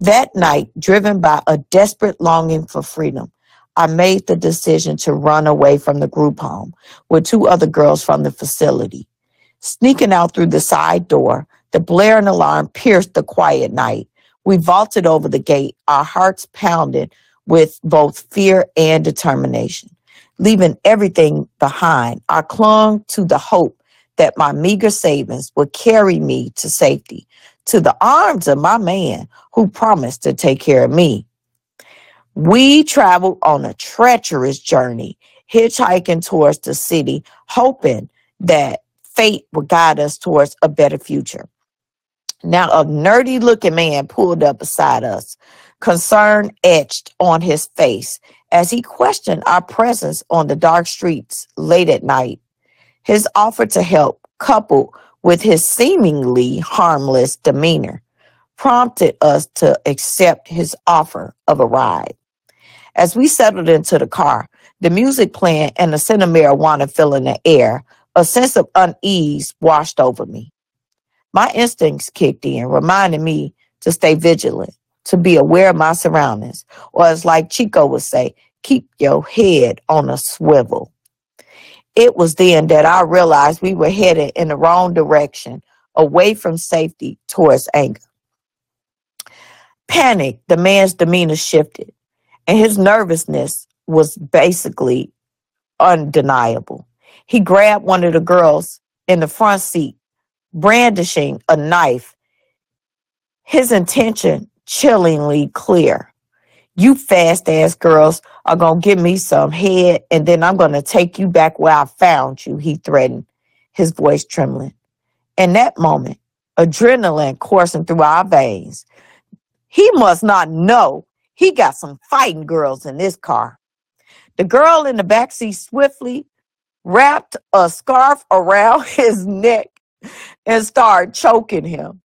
That night, driven by a desperate longing for freedom, I made the decision to run away from the group home with two other girls from the facility. Sneaking out through the side door, the blaring alarm pierced the quiet night. We vaulted over the gate, our hearts pounded with both fear and determination. Leaving everything behind, I clung to the hope that my meager savings would carry me to safety, to the arms of my man who promised to take care of me. We traveled on a treacherous journey, hitchhiking towards the city, hoping that fate will guide us towards a better future. Now, a nerdy looking man pulled up beside us, concern etched on his face as he questioned our presence on the dark streets late at night. His offer to help, coupled with his seemingly harmless demeanor, prompted us to accept his offer of a ride. As we settled into the car, the music playing and the scent of marijuana filling the air, a sense of unease washed over me. My instincts kicked in, reminding me to stay vigilant, to be aware of my surroundings, or as like Chico would say, keep your head on a swivel. It was then that I realized we were headed in the wrong direction, away from safety towards anger. Panic, the man's demeanor shifted, and his nervousness was basically undeniable. He grabbed one of the girls in the front seat, brandishing a knife, his intention chillingly clear. You fast ass girls are going to give me some head and then I'm going to take you back where I found you, he threatened, his voice trembling. In that moment, adrenaline coursing through our veins. He must not know he got some fighting girls in this car. The girl in the back seat swiftly wrapped a scarf around his neck and started choking him.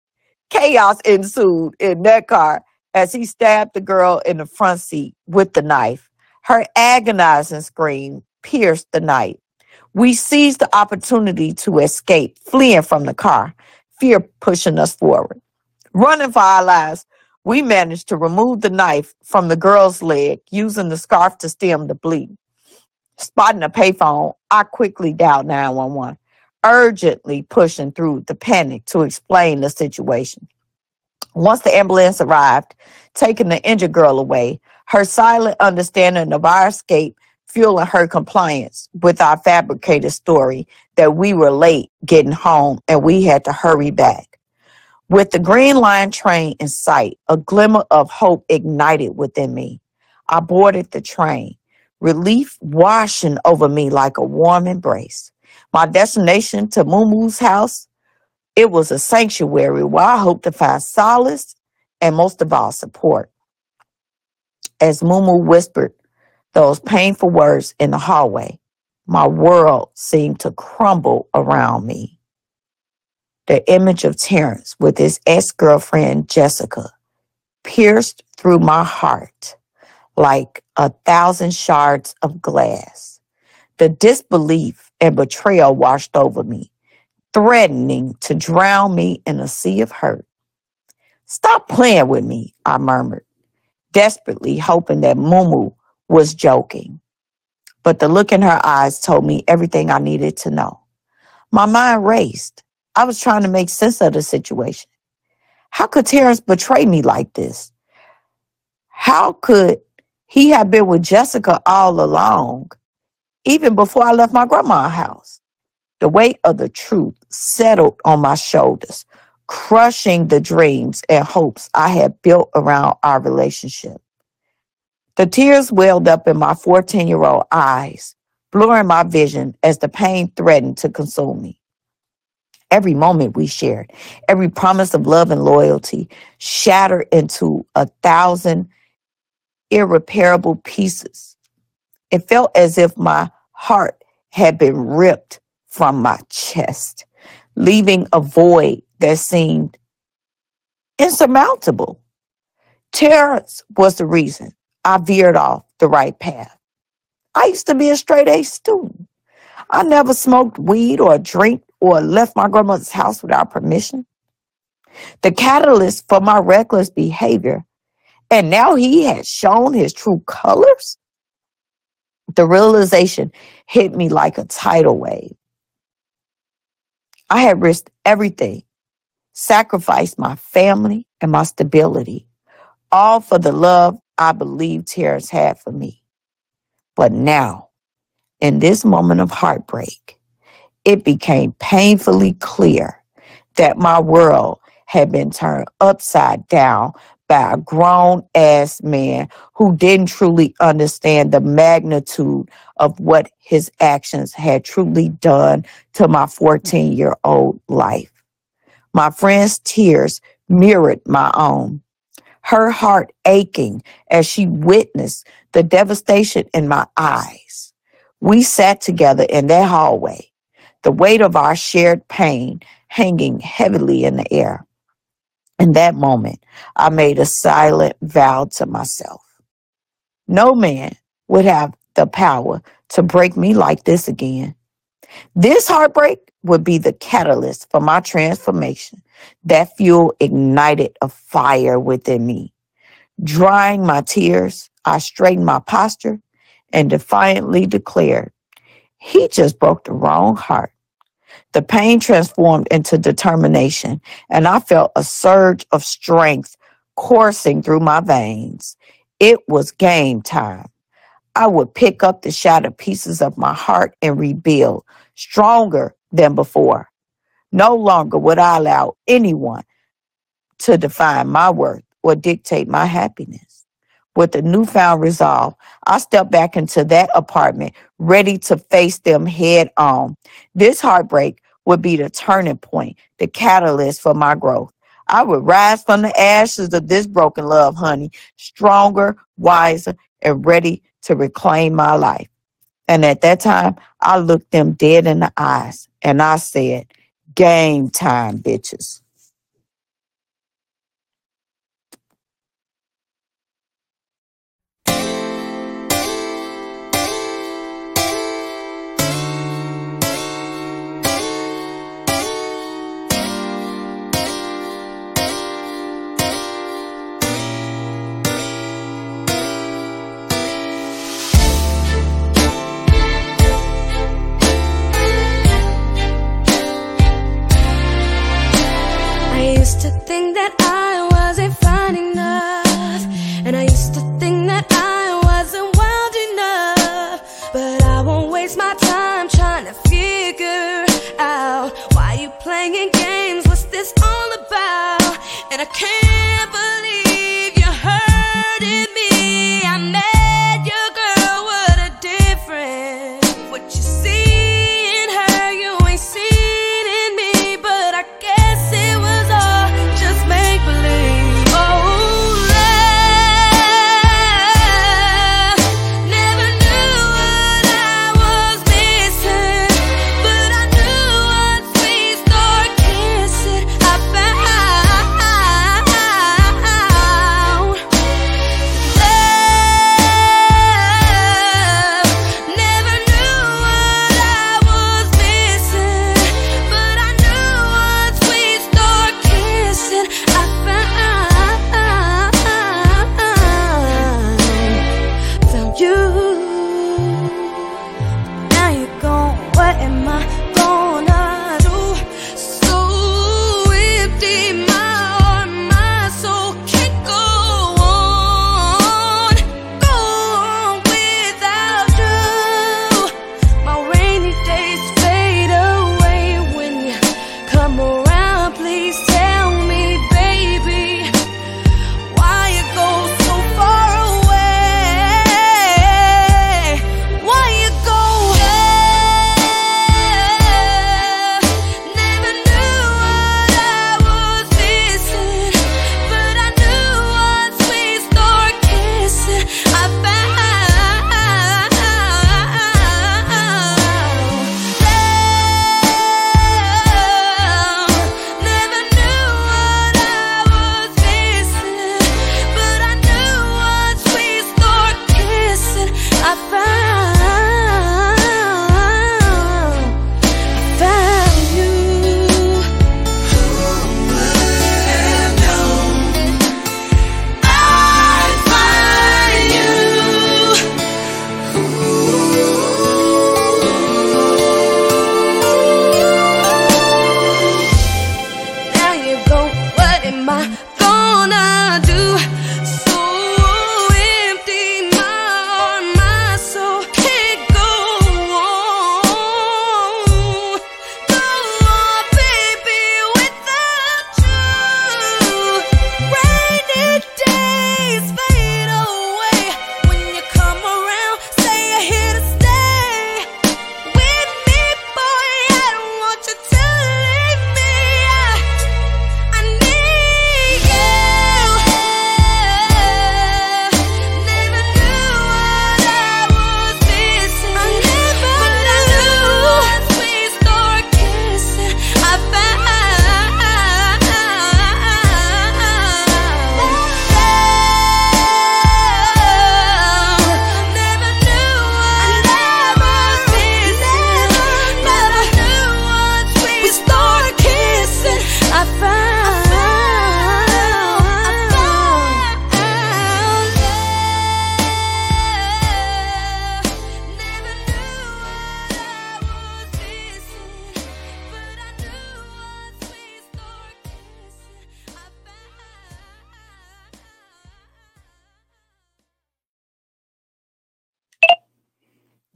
Chaos ensued in that car as he stabbed the girl in the front seat with the knife. Her agonizing scream pierced the night. We seized the opportunity to escape, fleeing from the car, fear pushing us forward. Running for our lives, we managed to remove the knife from the girl's leg using the scarf to stem the bleeding. Spotting a payphone, I quickly dialed 911, urgently pushing through the panic to explain the situation. Once the ambulance arrived, taking the injured girl away, her silent understanding of our escape fueling her compliance with our fabricated story that we were late getting home and we had to hurry back. With the Green Line train in sight, a glimmer of hope ignited within me. I boarded the train, relief washing over me like a warm embrace. My destination to Mumu's house, it was a sanctuary where I hoped to find solace and most of all support. As Mumu whispered those painful words in the hallway, my world seemed to crumble around me. The image of Terrence with his ex girlfriend Jessica pierced through my heart like a thousand shards of glass. The disbelief and betrayal washed over me, threatening to drown me in a sea of hurt. Stop playing with me, I murmured, desperately hoping that Mumu was joking. But the look in her eyes told me everything I needed to know. My mind raced. I was trying to make sense of the situation. How could Terrence betray me like this? How could he had been with Jessica all along, even before I left my grandma's house? The weight of the truth settled on my shoulders, crushing the dreams and hopes I had built around our relationship. The tears welled up in my 14 year old eyes, blurring my vision as the pain threatened to consume me. Every moment we shared, every promise of love and loyalty shattered into a thousand irreparable pieces. It felt as if my heart had been ripped from my chest, leaving a void that seemed insurmountable. Terrence was the reason I veered off the right path. I used to be a straight A student. I never smoked weed or drink or left my grandmother's house without permission. The catalyst for my reckless behavior, and now he had shown his true colors. The realization hit me like a tidal wave. I had risked everything sacrificed my family and my stability, all for the love I believed Terrence had for me. But now, in this moment of heartbreak, it became painfully clear that my world had been turned upside down by a grown ass man who didn't truly understand the magnitude of what his actions had truly done to my 14 year old life. My friend's tears mirrored my own, her heart aching as she witnessed the devastation in my eyes. We sat together in that hallway, the weight of our shared pain hanging heavily in the air. In that moment, I made a silent vow to myself. No man would have the power to break me like this again. This heartbreak would be the catalyst for my transformation. That fuel ignited a fire within me. Drying my tears, I straightened my posture and defiantly declared, He just broke the wrong heart. The pain transformed into determination, and I felt a surge of strength coursing through my veins. It was game time. I would pick up the shattered pieces of my heart and rebuild stronger than before. No longer would I allow anyone to define my worth or dictate my happiness. With a newfound resolve, I stepped back into that apartment ready to face them head on. This heartbreak would be the turning point, the catalyst for my growth. I would rise from the ashes of this broken love, honey, stronger, wiser, and ready to reclaim my life. And at that time, I looked them dead in the eyes and I said, Game time, bitches.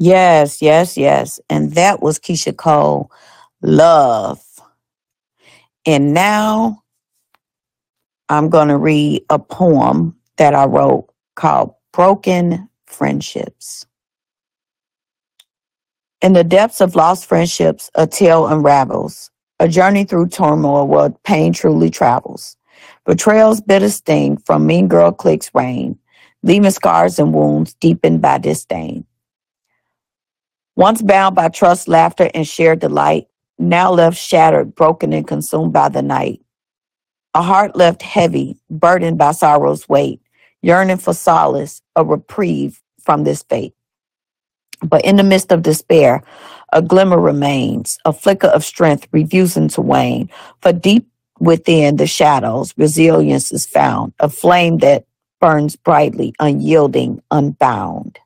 Yes, yes, yes. And that was Keyshia Cole, Love. And now I'm going to read a poem that I wrote called Broken Friendships. In the depths of lost friendships, a tale unravels, a journey through turmoil where pain truly travels. Betrayal's bitter sting from mean girl cliques reign, leaving scars and wounds deepened by disdain. Once bound by trust, laughter, and shared delight, now left shattered, broken, and consumed by the night. A heart left heavy, burdened by sorrow's weight, yearning for solace, a reprieve from this fate. But in the midst of despair, a glimmer remains, a flicker of strength refusing to wane. For deep within the shadows, resilience is found, a flame that burns brightly, unyielding, unbound.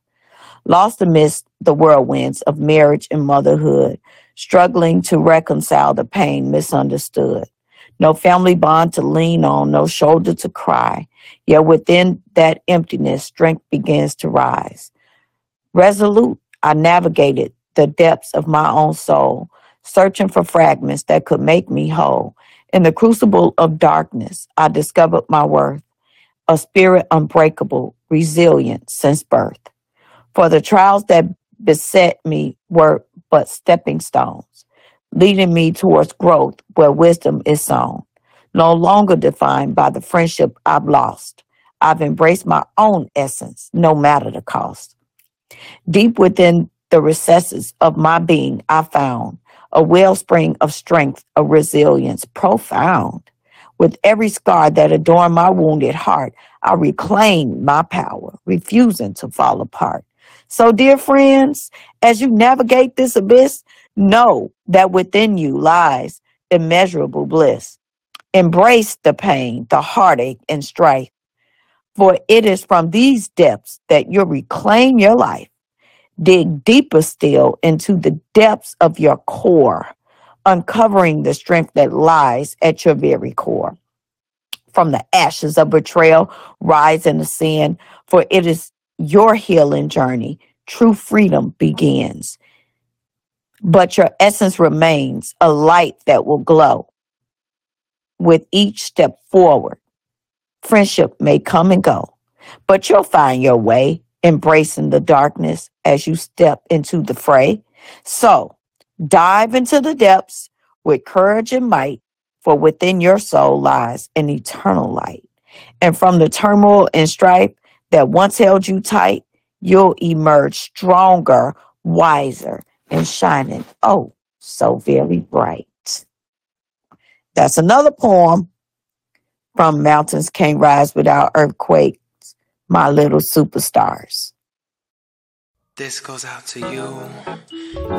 Lost amidst the whirlwinds of marriage and motherhood, struggling to reconcile the pain misunderstood. No family bond to lean on, no shoulder to cry. Yet within that emptiness, strength begins to rise. Resolute, I navigated the depths of my own soul, searching for fragments that could make me whole. In the crucible of darkness, I discovered my worth, a spirit unbreakable, resilient since birth. For the trials that beset me were but stepping stones, leading me towards growth where wisdom is sown. No longer defined by the friendship I've lost, I've embraced my own essence, no matter the cost. Deep within the recesses of my being, I found a wellspring of strength, a resilience profound. With every scar that adorned my wounded heart, I reclaimed my power, refusing to fall apart. So, dear friends, as you navigate this abyss, know that within you lies immeasurable bliss. Embrace the pain, the heartache, and strife, for it is from these depths that you'll reclaim your life. Dig deeper still into the depths of your core, uncovering the strength that lies at your very core. From the ashes of betrayal, rise and ascend, for it is your healing journey. True freedom begins. But your essence remains a light that will glow with each step forward. Friendship may come and go, but you'll find your way embracing the darkness as you step into the fray. So dive into the depths with courage and might, for within your soul lies an eternal light. And from the turmoil and strife that once held you tight, you'll emerge stronger, wiser, and shining oh so very bright. That's another poem from Mountains Can't Rise Without Earthquakes, My Little Superstars. This goes out to you,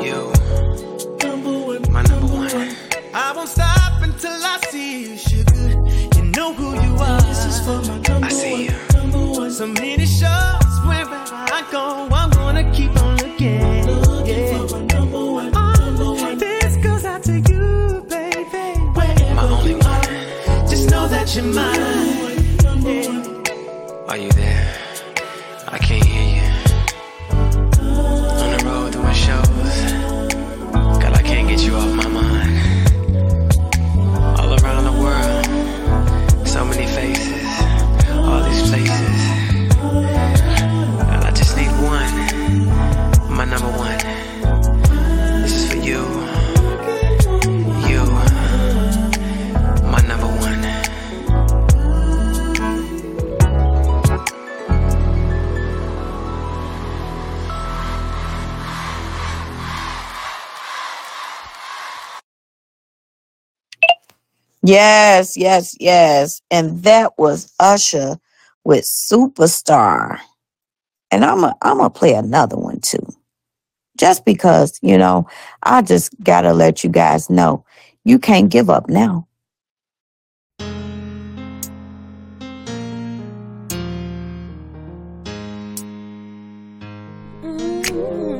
you, my number one. I won't stop until I see you, sugar. You know who you are. This is for my number I see you. So many shows wherever I go, I'm gonna keep on looking. Yeah. Oh, this you, baby. My only one. Just know that you're mine. Are you there? I can't Yes, yes, yes. And that was Usher with Superstar. And I'm a, I'm gonna play another one too. Just because, you know, I just gotta let you guys know you can't give up now. There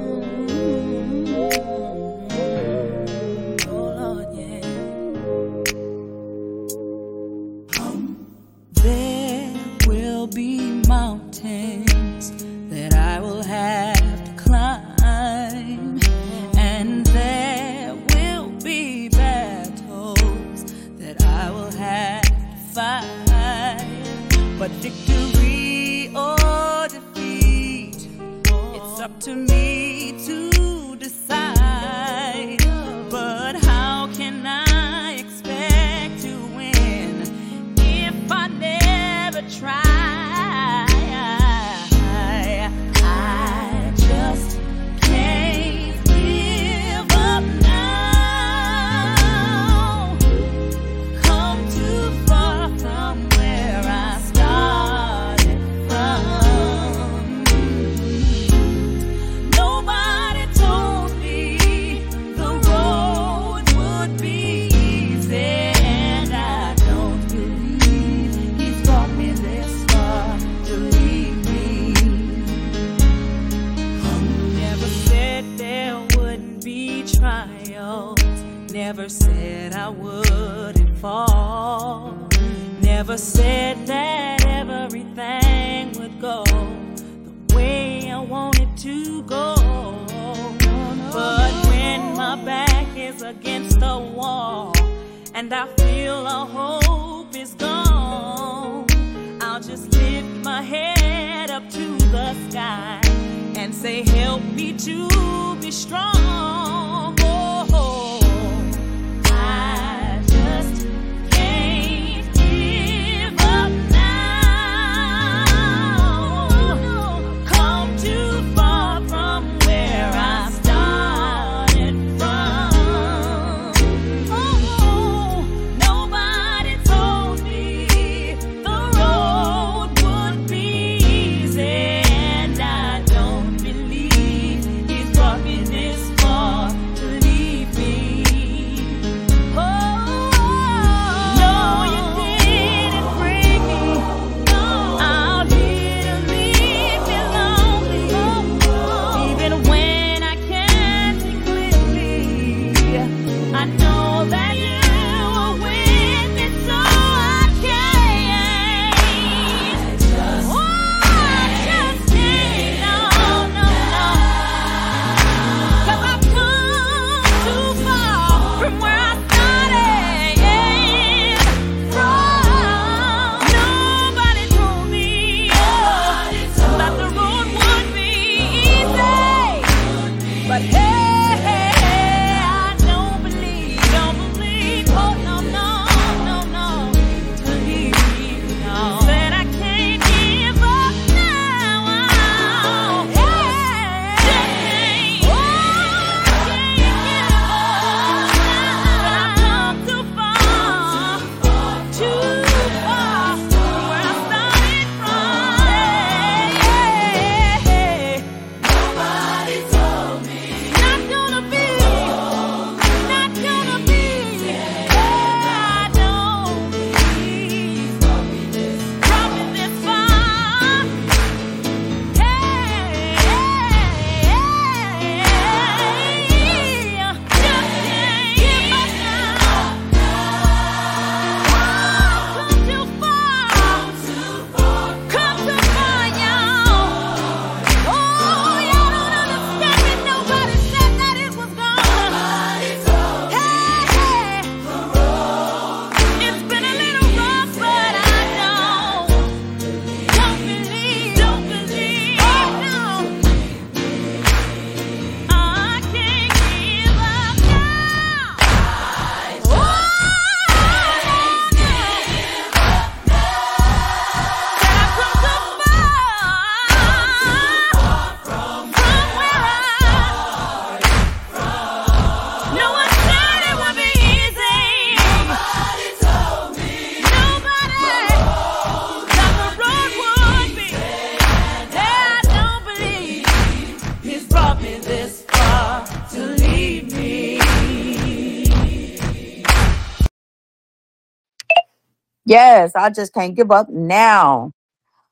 Yes, I just can't give up now.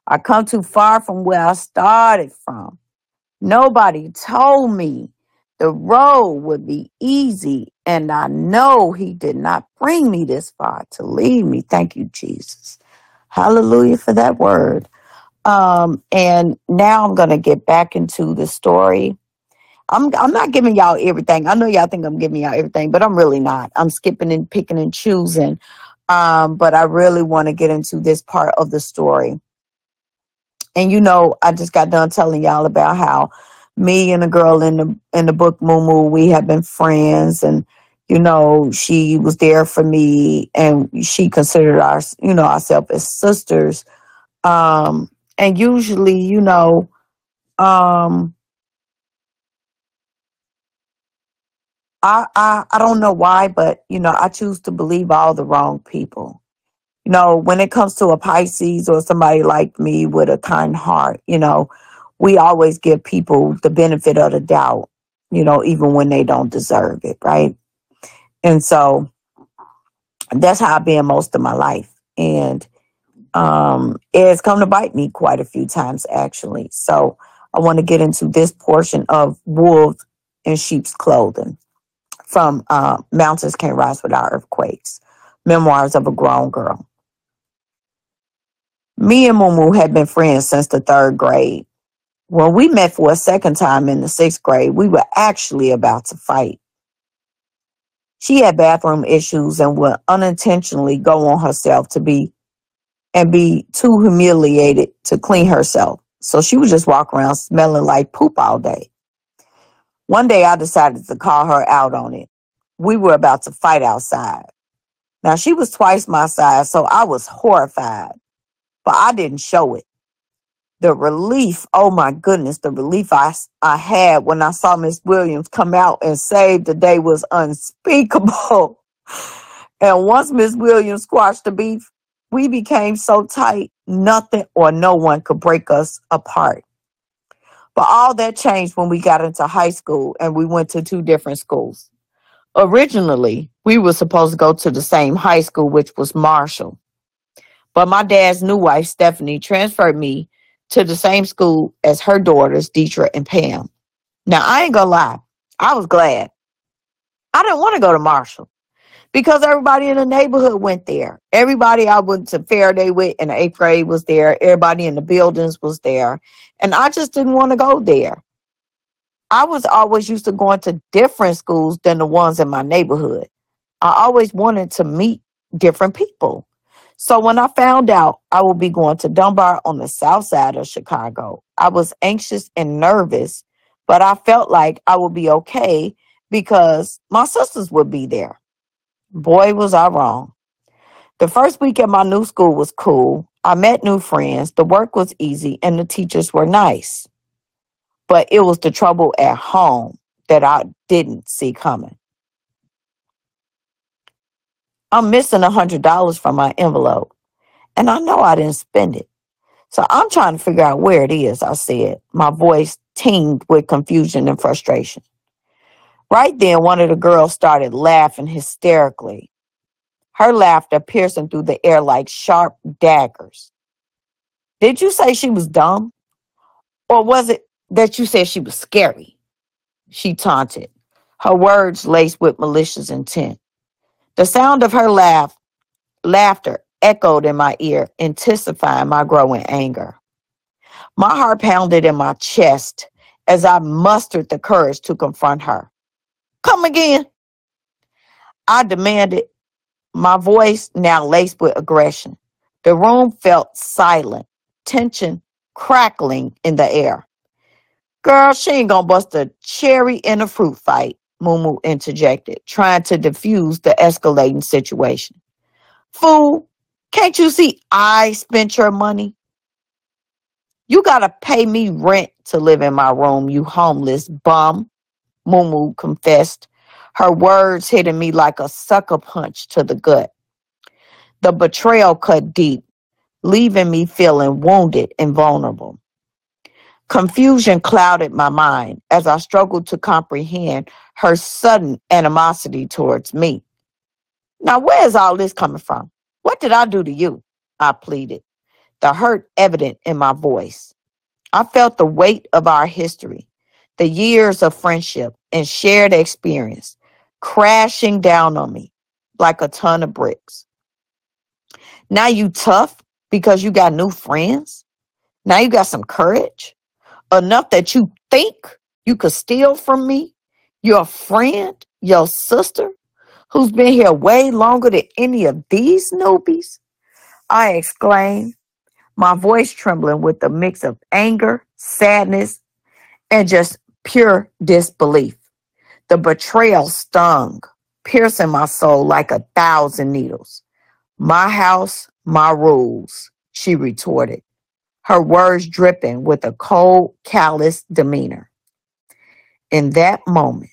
I come too far from where I started from. Nobody told me the road would be easy, and I know He did not bring me this far to leave me. Thank you, Jesus. Hallelujah for that word. Um, and now I'm going to get back into the story. I'm I'm not giving y'all everything. I know y'all think I'm giving y'all everything, but I'm really not. I'm skipping and picking and choosing. Um, but I really want to get into this part of the story. And you know, I just got done telling y'all about how me and the girl in the in the book Moo we have been friends and you know, she was there for me and she considered us, you know, ourselves as sisters. Um, and usually, you know, um, I, I I don't know why, but you know, I choose to believe all the wrong people. You know, when it comes to a Pisces or somebody like me with a kind heart, you know, we always give people the benefit of the doubt, you know, even when they don't deserve it, right? And so that's how I've been most of my life. And um, it has come to bite me quite a few times, actually. So I want to get into this portion of wolves in sheep's clothing from uh, Mountains Can't Rise Without Earthquakes, Memoirs of a Grown Girl. Me and Mumu had been friends since the third grade. When we met for a second time in the sixth grade, we were actually about to fight. She had bathroom issues and would unintentionally go on herself to be and be too humiliated to clean herself. So she would just walk around smelling like poop all day. One day I decided to call her out on it. We were about to fight outside. Now she was twice my size, so I was horrified, but I didn't show it. The relief, oh my goodness, the relief I, I had when I saw Miss Williams come out and save the day was unspeakable. And once Miss Williams squashed the beef, we became so tight, nothing or no one could break us apart. But all that changed when we got into high school and we went to two different schools. Originally, we were supposed to go to the same high school, which was Marshall. But my dad's new wife, Stephanie, transferred me to the same school as her daughters, Deetra and Pam. Now, I ain't gonna lie, I was glad. I didn't want to go to Marshall because everybody in the neighborhood went there. Everybody I went to Faraday with in the eighth grade was there. Everybody in the buildings was there. And I just didn't want to go there. I was always used to going to different schools than the ones in my neighborhood. I always wanted to meet different people. So when I found out I would be going to Dunbar on the south side of Chicago, I was anxious and nervous, but I felt like I would be okay because my sisters would be there. Boy, was I wrong. The first week at my new school was cool. I met new friends, the work was easy, and the teachers were nice. But it was the trouble at home that I didn't see coming. I'm missing a hundred dollars from my envelope, and I know I didn't spend it. So I'm trying to figure out where it is, I said, my voice teemed with confusion and frustration. Right then, one of the girls started laughing hysterically, her laughter piercing through the air like sharp daggers. Did you say she was dumb? Or was it that you said she was scary? She taunted, her words laced with malicious intent. The sound of her laugh, laughter echoed in my ear, intensifying my growing anger. My heart pounded in my chest as I mustered the courage to confront her. Come again. I demanded, my voice now laced with aggression. The room felt silent, tension crackling in the air. Girl, she ain't gonna bust a cherry in a fruit fight, Mumu interjected, trying to diffuse the escalating situation. Fool, can't you see I spent your money? You gotta pay me rent to live in my room, you homeless bum, Mumu confessed, her words hitting me like a sucker punch to the gut. The betrayal cut deep, leaving me feeling wounded and vulnerable. Confusion clouded my mind as I struggled to comprehend her sudden animosity towards me. Now, where is all this coming from? What did I do to you? I pleaded, the hurt evident in my voice. I felt the weight of our history, the years of friendship and shared experience crashing down on me like a ton of bricks. Now you tough because you got new friends? Now you got some courage? Enough that you think you could steal from me? Your friend? Your sister? who's been here way longer than any of these newbies? I exclaimed, my voice trembling with a mix of anger, sadness, and just pure disbelief. The betrayal stung, piercing my soul like a thousand needles. My house, my rules, she retorted, her words dripping with a cold, callous demeanor. In that moment,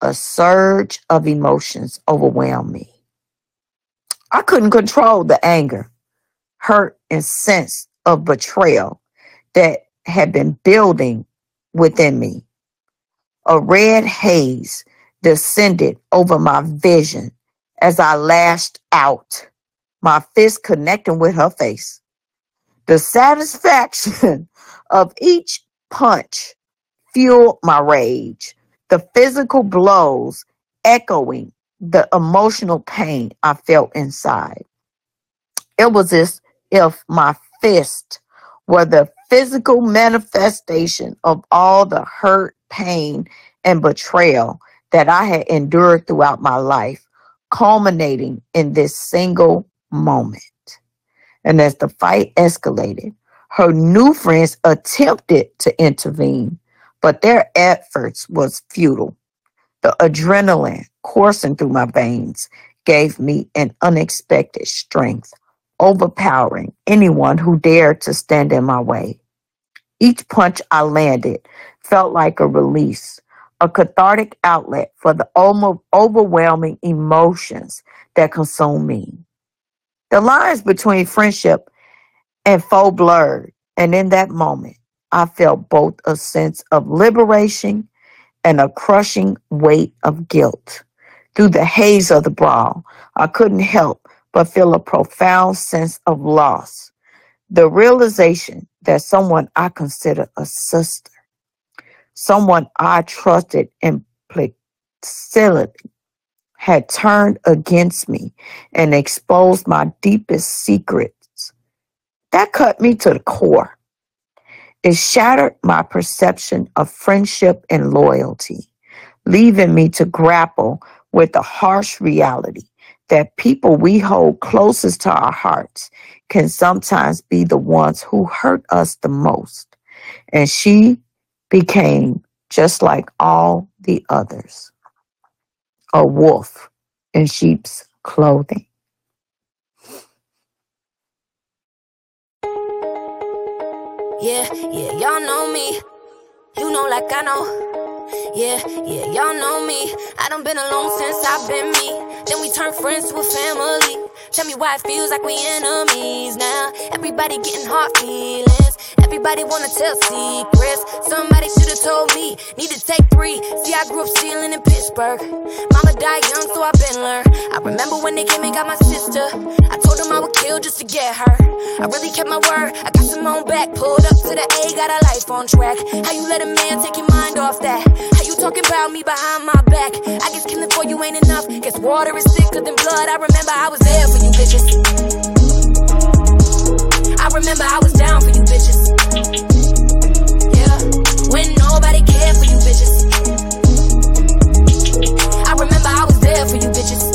a surge of emotions overwhelmed me. I couldn't control the anger, hurt, and sense of betrayal that had been building within me. A red haze descended over my vision as I lashed out, my fist connecting with her face. The satisfaction of each punch fueled my rage, the physical blows echoing the emotional pain I felt inside. It was as if my fist were the physical manifestation of all the hurt, pain, and betrayal that I had endured throughout my life, culminating in this single moment. And as the fight escalated, her new friends attempted to intervene, but their efforts was futile. The adrenaline coursing through my veins gave me an unexpected strength, overpowering anyone who dared to stand in my way. Each punch I landed felt like a release, a cathartic outlet for the overwhelming emotions that consume me. The lines between friendship and foe blurred, and in that moment, I felt both a sense of liberation and a crushing weight of guilt. Through the haze of the brawl, I couldn't help but feel a profound sense of loss. The realization that someone I consider a sister, someone I trusted implicitly, had turned against me and exposed my deepest secrets. That cut me to the core. It shattered my perception of friendship and loyalty, leaving me to grapple with the harsh reality that people we hold closest to our hearts can sometimes be the ones who hurt us the most. And she became just like all the others a wolf in sheep's clothing. Yeah, yeah, y'all know me. You know, like I know. Yeah, yeah, y'all know me. I done been alone since I've been me. Then we turn friends to a family. Tell me why it feels like we enemies now. Everybody getting hot feelings. Everybody wanna tell secrets. Somebody should've told me. Need to take three. See, I grew up stealing in Pittsburgh. Mama died young, so I've been learned. I remember when they came and got my sister. I told them I would kill just to get her. I really kept my word. I got some on back. Pulled up to the A, got a life on track. How you let a man take your mind off that? How you talking about me behind my back? I guess killing for you ain't enough. Guess water is thicker than blood. I remember I was there for you bitches. I remember I was down for you bitches. Yeah, when nobody cared for you bitches. I remember I was there for you bitches.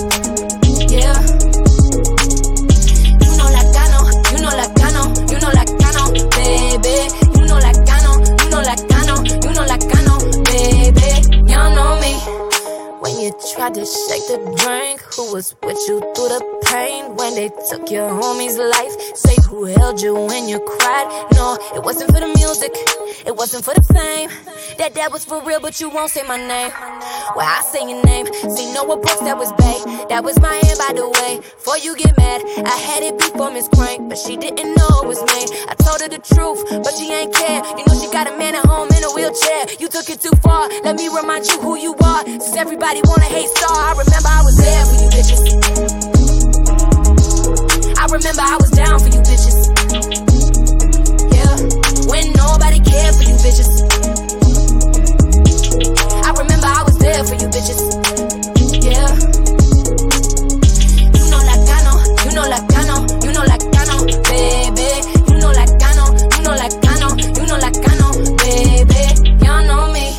Shake the drink, who was with you through the pain? When they took your homie's life, say who held you when you cried? No, it wasn't for the music, it wasn't for the fame. That that was for real, but you won't say my name. Well, I say your name. See, Noah Brooks, that was Bay. That was my hand, by the way. Before you get mad, I had it before Miss Crank, but she didn't know it was me. I told her the truth, but she ain't care. You know she got a man at home in a wheelchair. You took it too far. Let me remind you who you are. Since everybody wanna hate star, I remember I was there for you bitches. Remember I was down for you bitches. Yeah, when nobody cared for you bitches. I remember I was there for you bitches. Yeah. You know like I know, you know like I know, you know like I know, baby. You know like I know, you know like I know, you know like I know, baby. Y'all know me.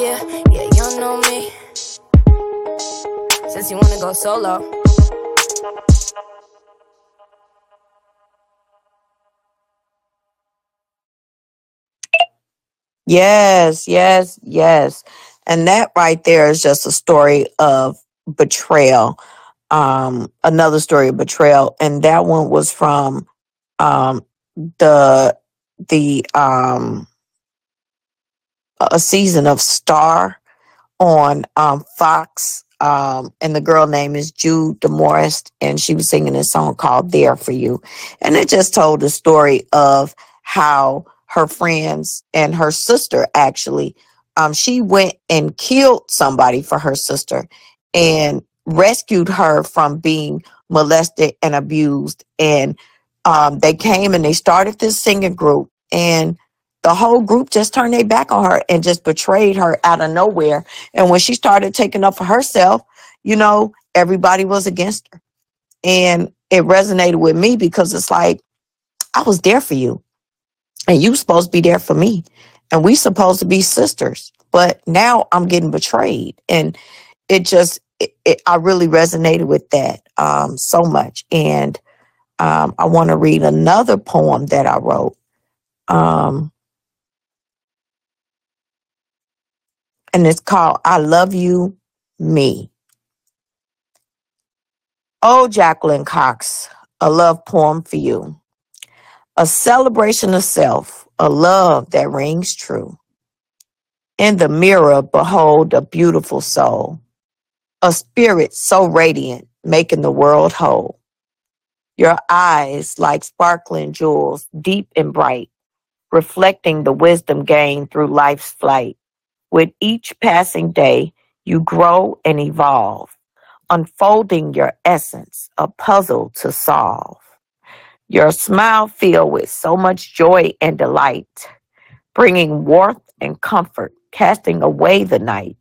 Yeah, yeah, y'all know me. Since you wanna go Solo. Yes, yes, yes. And that right there is just a story of betrayal. Um, another story of betrayal. And that one was from um the the um a season of Star on um Fox. Um, and the girl name is Jude Demorest, and she was singing a song called There for You. And it just told the story of how her friends and her sister actually um, she went and killed somebody for her sister and rescued her from being molested and abused. And um, they came and they started this singing group and the whole group just turned their back on her and just betrayed her out of nowhere. And when she started taking up for herself you know everybody was against her. And it resonated with me because it's like i was there for you and you supposed to be there for me. And we supposed to be sisters. But now i'm getting betrayed. And it just it, it, i really resonated with that um, so much. And um, i want to read another poem that i wrote um, and it's called i love you me. Oh jacqueline cox a love poem for you a celebration of self a love that rings true In the mirror, behold a beautiful soul, a spirit so radiant, making the world whole. Your eyes like sparkling jewels, deep and bright, reflecting the wisdom gained through life's flight. With each passing day, you grow and evolve, unfolding your essence, a puzzle to solve. Your smile filled with so much joy and delight, bringing warmth and comfort, casting away the night.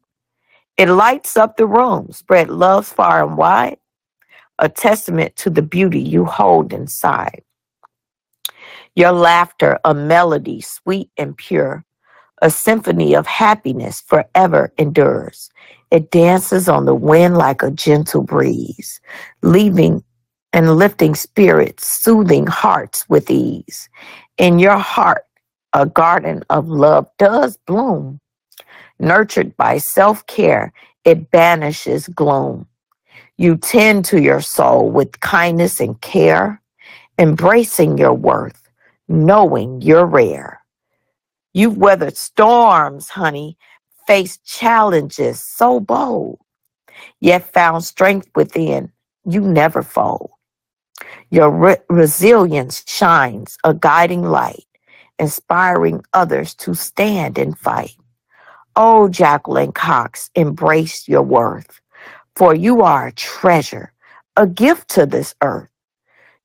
It lights up the room, spread love far and wide, a testament to the beauty you hold inside. Your laughter, a melody sweet and pure, a symphony of happiness forever endures. It dances on the wind like a gentle breeze, leaving and lifting spirits, soothing hearts with ease. In your heart, a garden of love does bloom. Nurtured by self care, it banishes gloom. You tend to your soul with kindness and care, embracing your worth, knowing you're rare. You've weathered storms, honey, faced challenges so bold, yet found strength within. You never fold. Your re- resilience shines a guiding light, inspiring others to stand and fight. Oh, Jacqueline Cox, embrace your worth, for you are a treasure, a gift to this earth.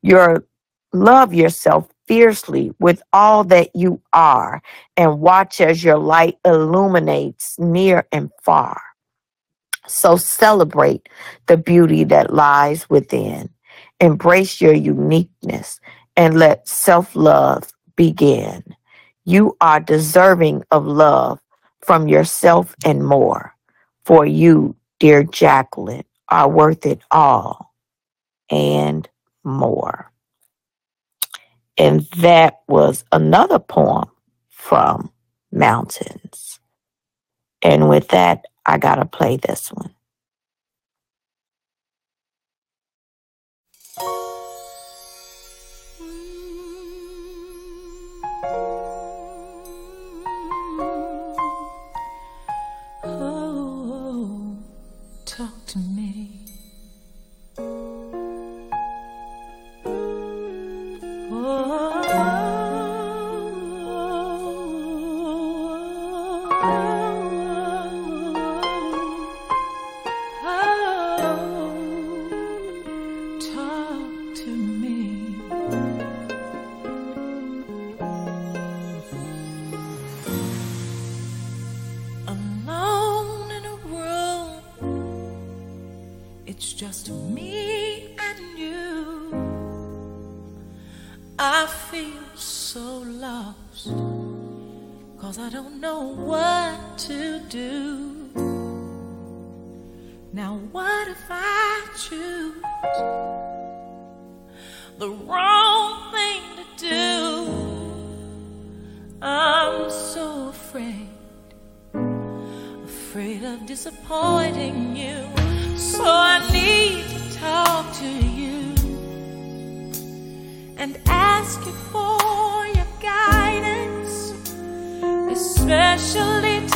Your love yourself fiercely with all that you are, and watch as your light illuminates near and far. So celebrate the beauty that lies within. Embrace your uniqueness and let self love begin. You are deserving of love from yourself and more. For you, dear Jacqueline, are worth it all and more. And that was another poem from Mountains. And with that, I got to play this one. Cause I don't know what to do. Now, what if I choose the wrong thing to do? I'm so afraid, afraid of disappointing you. So I need to talk to you and ask you for your guidance especially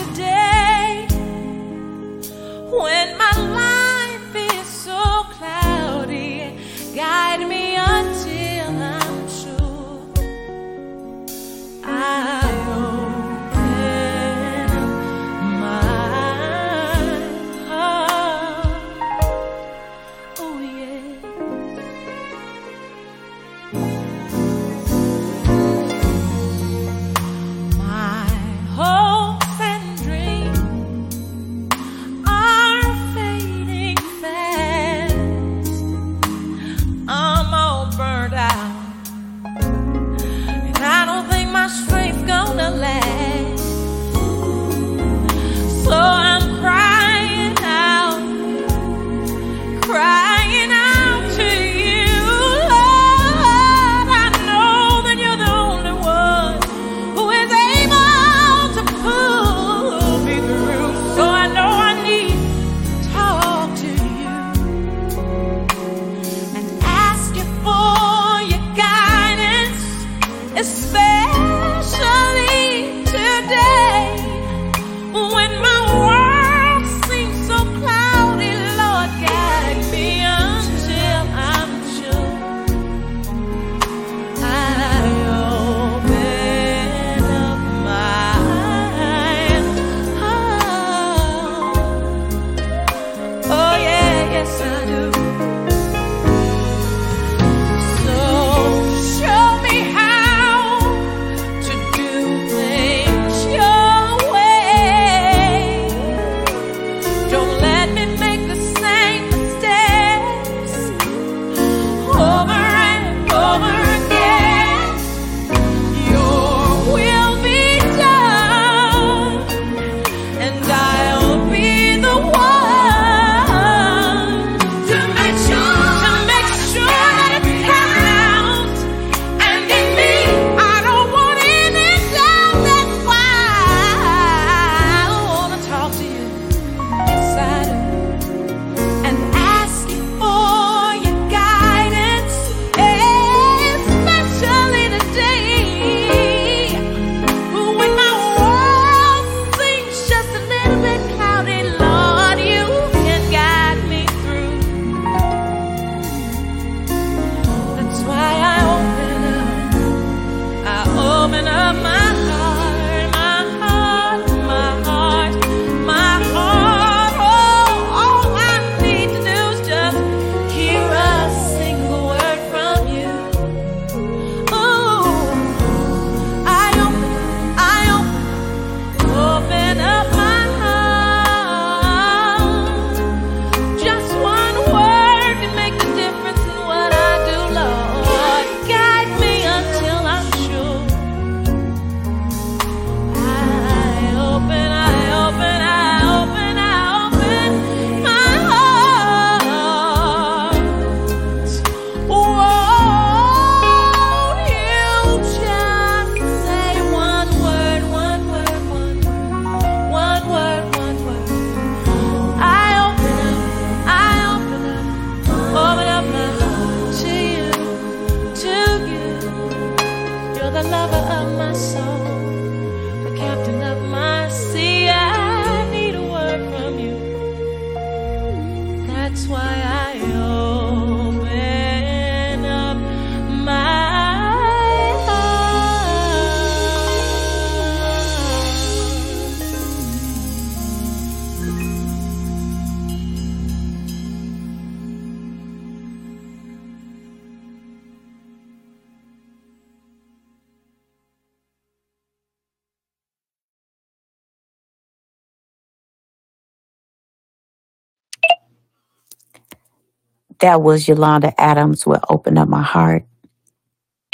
that was Yolanda Adams will open up my heart.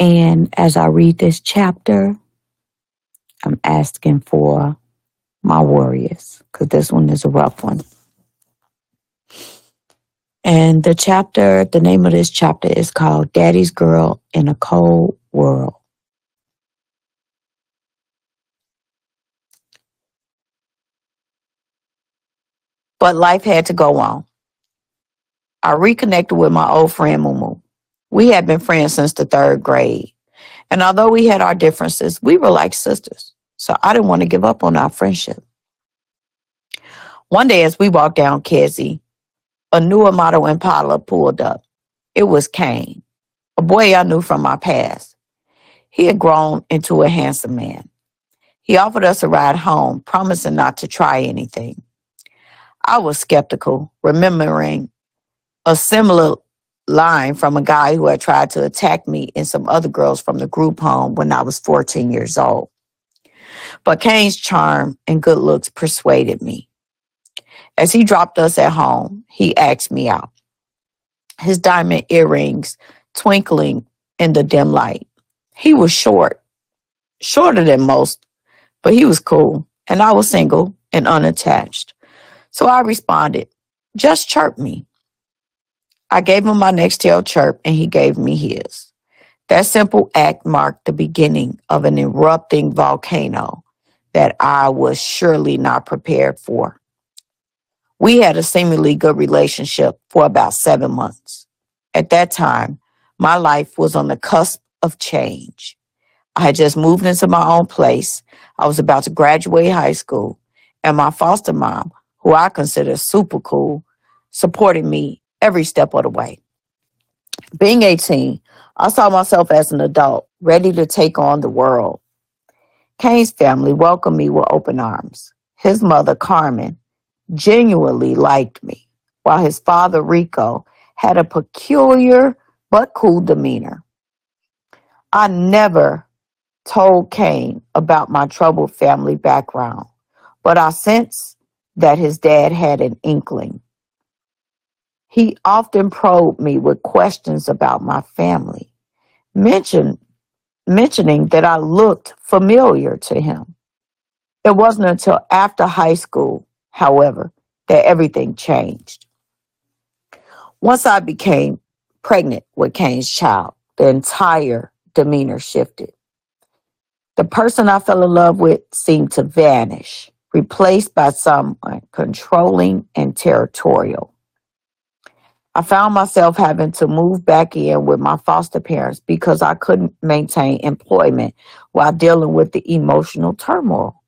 And as I read this chapter, I'm asking for my warriors because this one is a rough one. And the chapter, the name of this chapter is called Daddy's Girl in a Cold World. But life had to go on. I reconnected with my old friend Mumu. We had been friends since the third grade. And although we had our differences, we were like sisters. So I didn't want to give up on our friendship. One day as we walked down Kedzie, a newer model Impala pulled up. It was Kane, a boy I knew from my past. He had grown into a handsome man. He offered us a ride home, promising not to try anything. I was skeptical, remembering a similar line from a guy who had tried to attack me and some other girls from the group home when I was 14 years old. But Kane's charm and good looks persuaded me. As he dropped us at home, he asked me out. His diamond earrings twinkling in the dim light. He was short, shorter than most, but he was cool, and I was single and unattached. So I responded, just chirp me. I gave him my Nextel chirp, and he gave me his. That simple act marked the beginning of an erupting volcano that I was surely not prepared for. We had a seemingly good relationship for about seven months. At that time, my life was on the cusp of change. I had just moved into my own place. I was about to graduate high school, and my foster mom, who I consider super cool, supported me every step of the way. Being 18, I saw myself as an adult, ready to take on the world. Kane's family welcomed me with open arms. His mother, Carmen, genuinely liked me, while his father, Rico, had a peculiar but cool demeanor. I never told Kane about my troubled family background, but I sensed that his dad had an inkling. He often probed me with questions about my family, mention, mentioning that I looked familiar to him. It wasn't until after high school, however, that everything changed. Once I became pregnant with Kane's child, the entire demeanor shifted. The person I fell in love with seemed to vanish, replaced by someone controlling and territorial. I found myself having to move back in with my foster parents because I couldn't maintain employment while dealing with the emotional turmoil.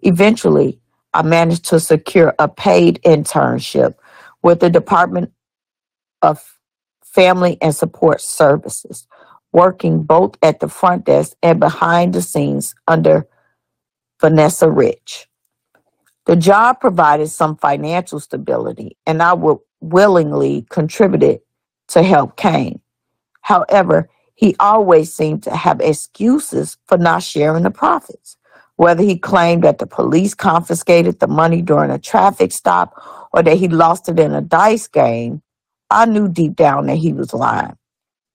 Eventually, I managed to secure a paid internship with the Department of Family and Support Services, working both at the front desk and behind the scenes under Vanessa Rich. The job provided some financial stability, and I would willingly contributed to help Kane. However, he always seemed to have excuses for not sharing the profits. Whether he claimed that the police confiscated the money during a traffic stop or that he lost it in a dice game, I knew deep down that he was lying.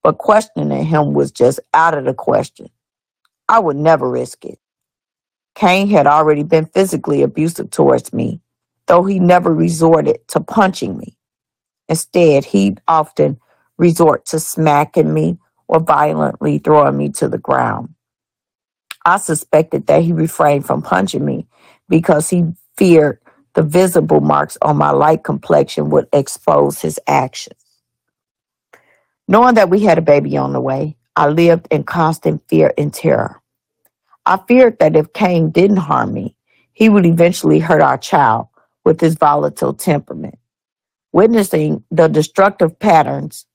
But questioning him was just out of the question. I would never risk it. Kane had already been physically abusive towards me, though he never resorted to punching me. Instead, he'd often resort to smacking me or violently throwing me to the ground. I suspected that he refrained from punching me because he feared the visible marks on my light complexion would expose his actions. Knowing that we had a baby on the way, I lived in constant fear and terror. I feared that if Kane didn't harm me, he would eventually hurt our child with his volatile temperament. Witnessing the destructive patterns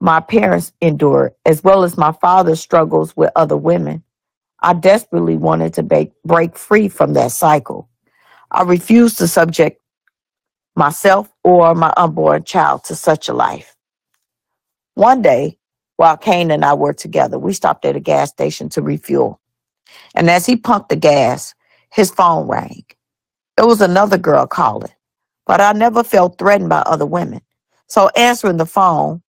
my parents endured, as well as my father's struggles with other women, I desperately wanted to break, free from that cycle. I refused to subject myself or my unborn child to such a life. One day, while Kane and I were together, we stopped at a gas station to refuel. And as he pumped the gas, his phone rang. It was another girl calling, but I never felt threatened by other women. So answering the phone,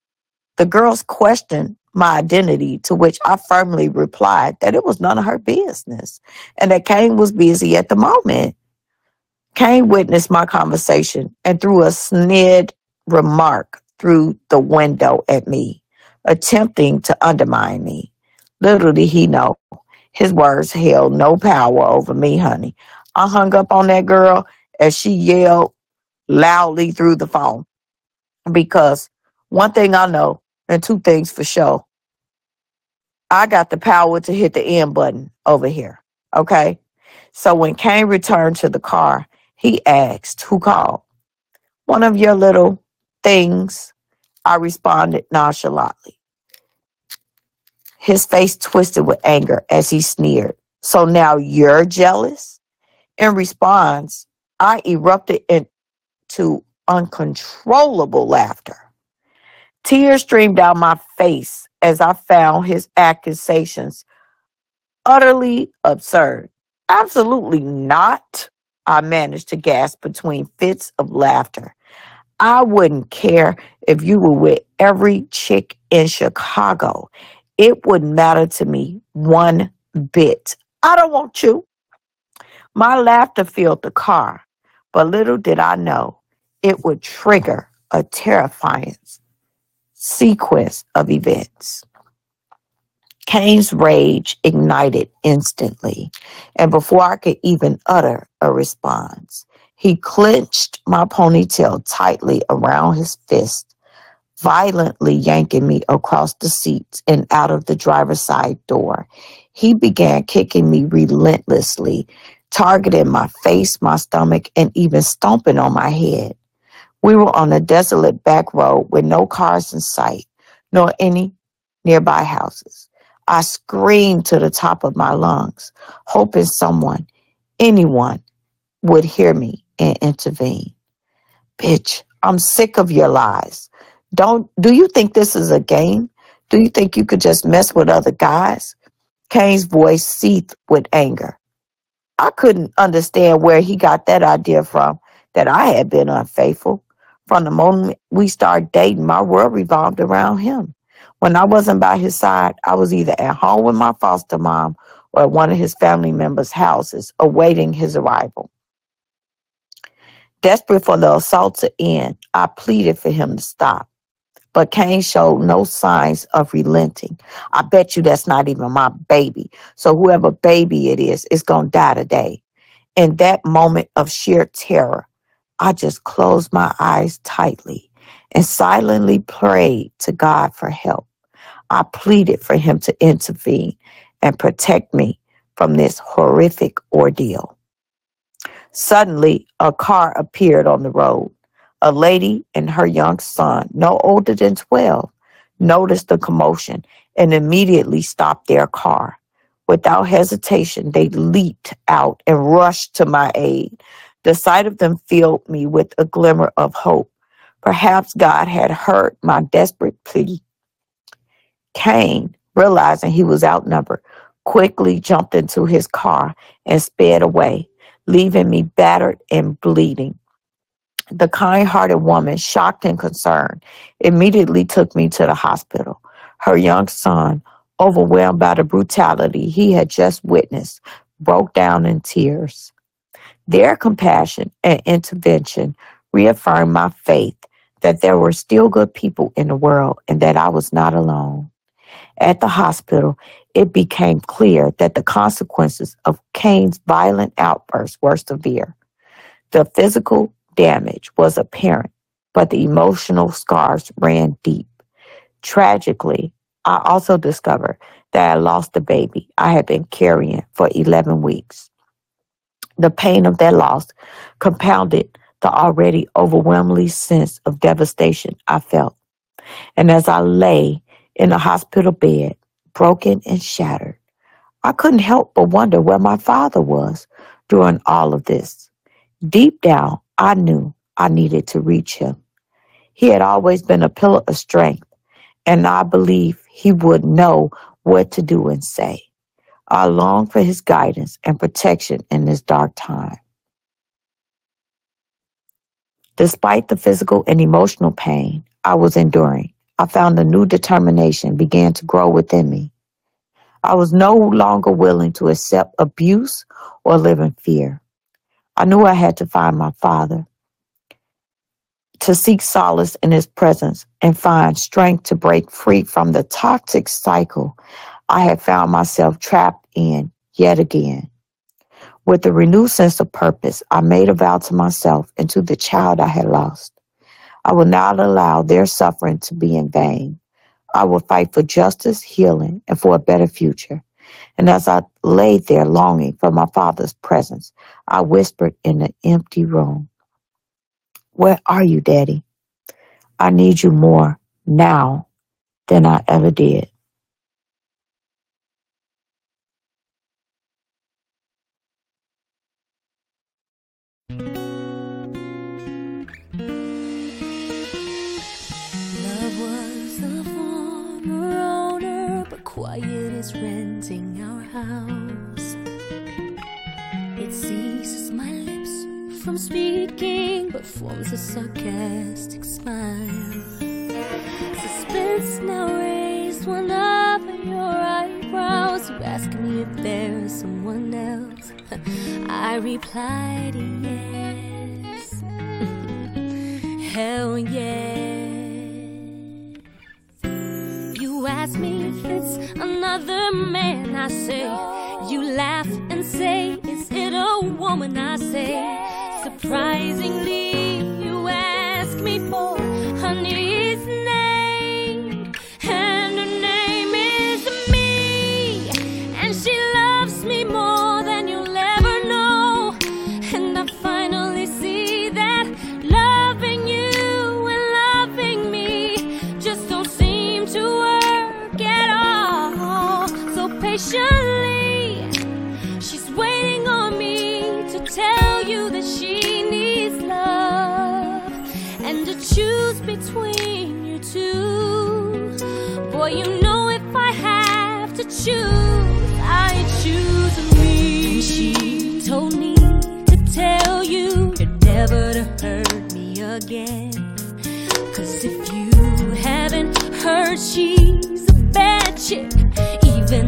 the girls questioned my identity, to which I firmly replied that it was none of her business and that Kane was busy at the moment. Kane witnessed my conversation and threw a sneered remark through the window at me, attempting to undermine me. Little did he know, his words held no power over me, honey. I hung up on that girl as she yelled loudly through the phone because one thing I know, and two things for sure, I got the power to hit the end button over here. Okay. So when Kane returned to the car, he asked, Who called? One of your little things. I responded nonchalantly. His face twisted with anger as he sneered. So now you're jealous? In response, I erupted into uncontrollable laughter. Tears streamed down my face as I found his accusations utterly absurd. Absolutely not, I managed to gasp between fits of laughter. I wouldn't care if you were with every chick in Chicago. It wouldn't matter to me one bit. I don't want you. My laughter filled the car, but little did I know it would trigger a terrifying sequence of events. Kane's rage ignited instantly, and before I could even utter a response, he clenched my ponytail tightly around his fist, violently yanking me across the seats and out of the driver's side door. He began kicking me relentlessly, targeting my face, my stomach, and even stomping on my head. We were on a desolate back road with no cars in sight, nor any nearby houses. I screamed to the top of my lungs, hoping someone, anyone, would hear me and intervene. Bitch, I'm sick of your lies. Don't do you think this is a game? Do you think you could just mess with other guys? Kane's voice seethed with anger. I couldn't understand where he got that idea from that I had been unfaithful. From the moment we started dating, my world revolved around him. When I wasn't by his side, I was either at home with my foster mom or at one of his family members' houses, awaiting his arrival. Desperate for the assault to end, I pleaded for him to stop. But Kane showed no signs of relenting. I bet you that's not even my baby. So whoever baby it is, is going to die today. In that moment of sheer terror, I just closed my eyes tightly and silently prayed to God for help. I pleaded for him to intervene and protect me from this horrific ordeal. Suddenly, a car appeared on the road. A lady and her young son, no older than 12, noticed the commotion and immediately stopped their car. Without hesitation, they leaped out and rushed to my aid. The sight of them filled me with a glimmer of hope. Perhaps God had heard my desperate plea. Kane, realizing he was outnumbered, quickly jumped into his car and sped away, leaving me battered and bleeding. The kind hearted woman, shocked and concerned, immediately took me to the hospital. Her young son, overwhelmed by the brutality he had just witnessed, broke down in tears. Their compassion and intervention reaffirmed my faith that there were still good people in the world and that I was not alone. At the hospital, it became clear that the consequences of Kane's violent outbursts were severe. The physical damage was apparent, but the emotional scars ran deep. Tragically, I also discovered that I lost the baby I had been carrying for 11 weeks. The pain of that loss compounded the already overwhelming sense of devastation I felt. And as I lay in a hospital bed, broken and shattered, I couldn't help but wonder where my father was during all of this. Deep down, I knew I needed to reach him. He had always been a pillar of strength, and I believe he would know what to do and say. I long for his guidance and protection in this dark time. Despite the physical and emotional pain I was enduring, I found a new determination began to grow within me. I was no longer willing to accept abuse or live in fear. I knew I had to find my father, to seek solace in his presence and find strength to break free from the toxic cycle I had found myself trapped in yet again. With a renewed sense of purpose, I made a vow to myself and to the child I had lost. I will not allow their suffering to be in vain. I will fight for justice, healing, and for a better future. And as I lay there longing for my father's presence, I whispered in the empty room, Where are you, Daddy? I need you more now than I ever did. a sarcastic smile. Suspense now raised one up in your eyebrows. You ask me if there is someone else. I replied yes. Hell yeah. You ask me if it's another man. I say, you laugh and say, is it a woman? I say, surprisingly.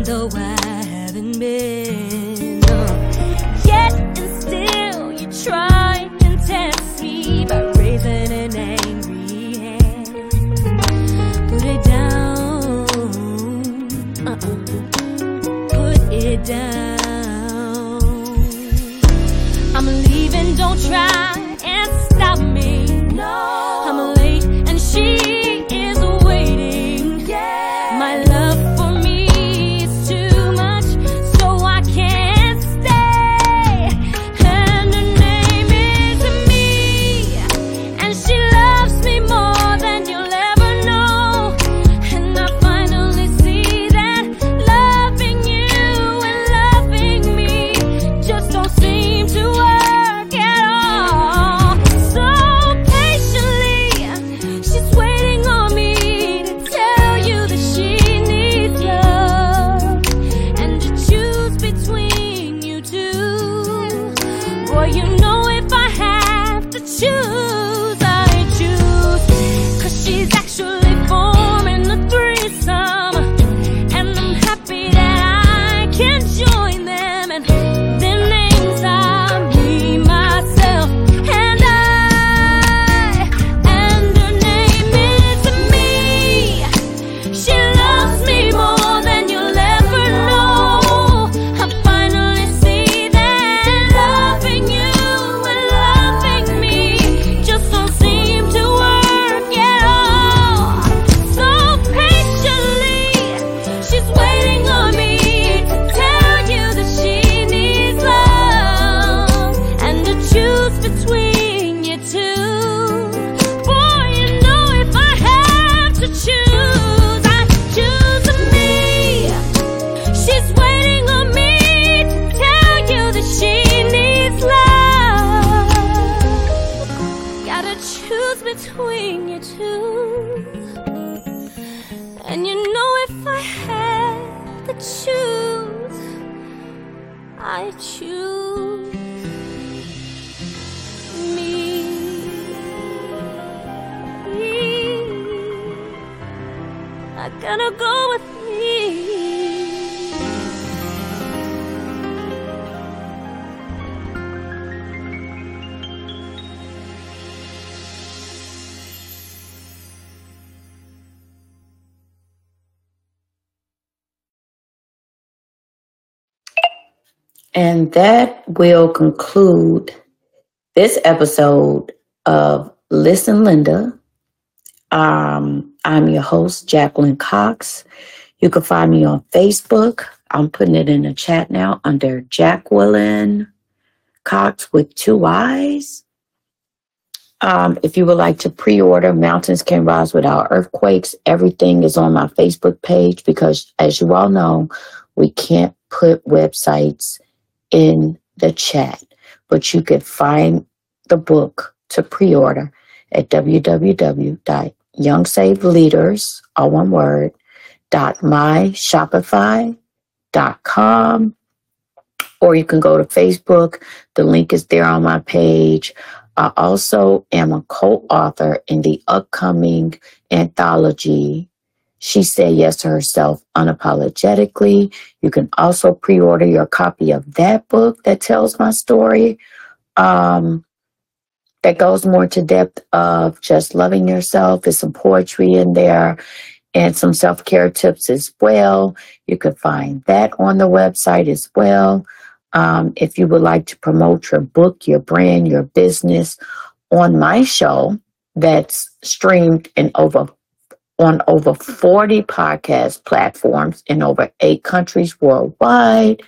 though I haven't been. Will conclude this episode of Listen Linda. Um, I'm your host, Jacqueline Cox. You can find me on Facebook. I'm putting it in the chat now under Jacqueline Cox with two eyes. Um, if you would like to pre-order Mountains Can Rise Without Earthquakes, everything is on my Facebook page because as you all know, we can't put websites in the chat, but you can find the book to pre-order at www.youngsaveleaders, all one word, dot myshopify.com or you can go to Facebook. The link is there on my page. I also am a co-author in the upcoming anthology. She said yes to herself unapologetically. You can also pre-order your copy of that book that tells my story. Um, that goes more to depth of just loving yourself. There's some poetry in there and some self-care tips as well. You can find that on the website as well. Um, if you would like to promote your book, your brand, your business on my show that's streamed in over on over 40 podcast platforms in over eight countries worldwide.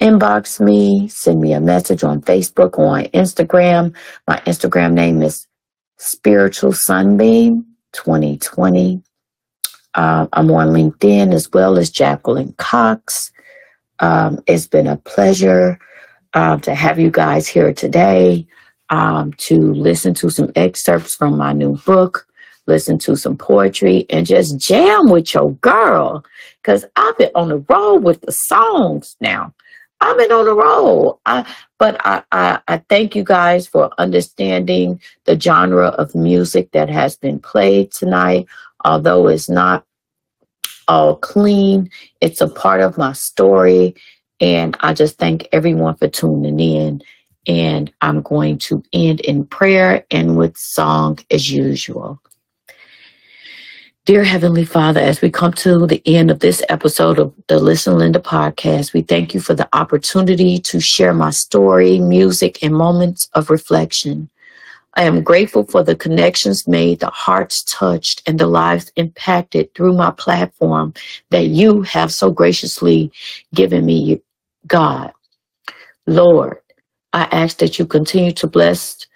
Inbox me, send me a message on Facebook or on Instagram. My Instagram name is Spiritual Sunbeam 2020. Uh, I'm on LinkedIn as well as Jacqueline Cox. Um, it's been a pleasure um, to have you guys here today um, to listen to some excerpts from my new book, listen to some poetry, and just jam with your girl. Because I've been on the road with the songs now. I've been on the road. I, but I, I, I thank you guys for understanding the genre of music that has been played tonight. Although it's not all clean. It's a part of my story. And I just thank everyone for tuning in. And I'm going to end in prayer and with song as usual. Dear Heavenly Father, as we come to the end of this episode of the Listen Linda podcast, we thank you for the opportunity to share my story, music, and moments of reflection. I am grateful for the connections made, the hearts touched, and the lives impacted through my platform that you have so graciously given me, God. Lord, I ask that you continue to bless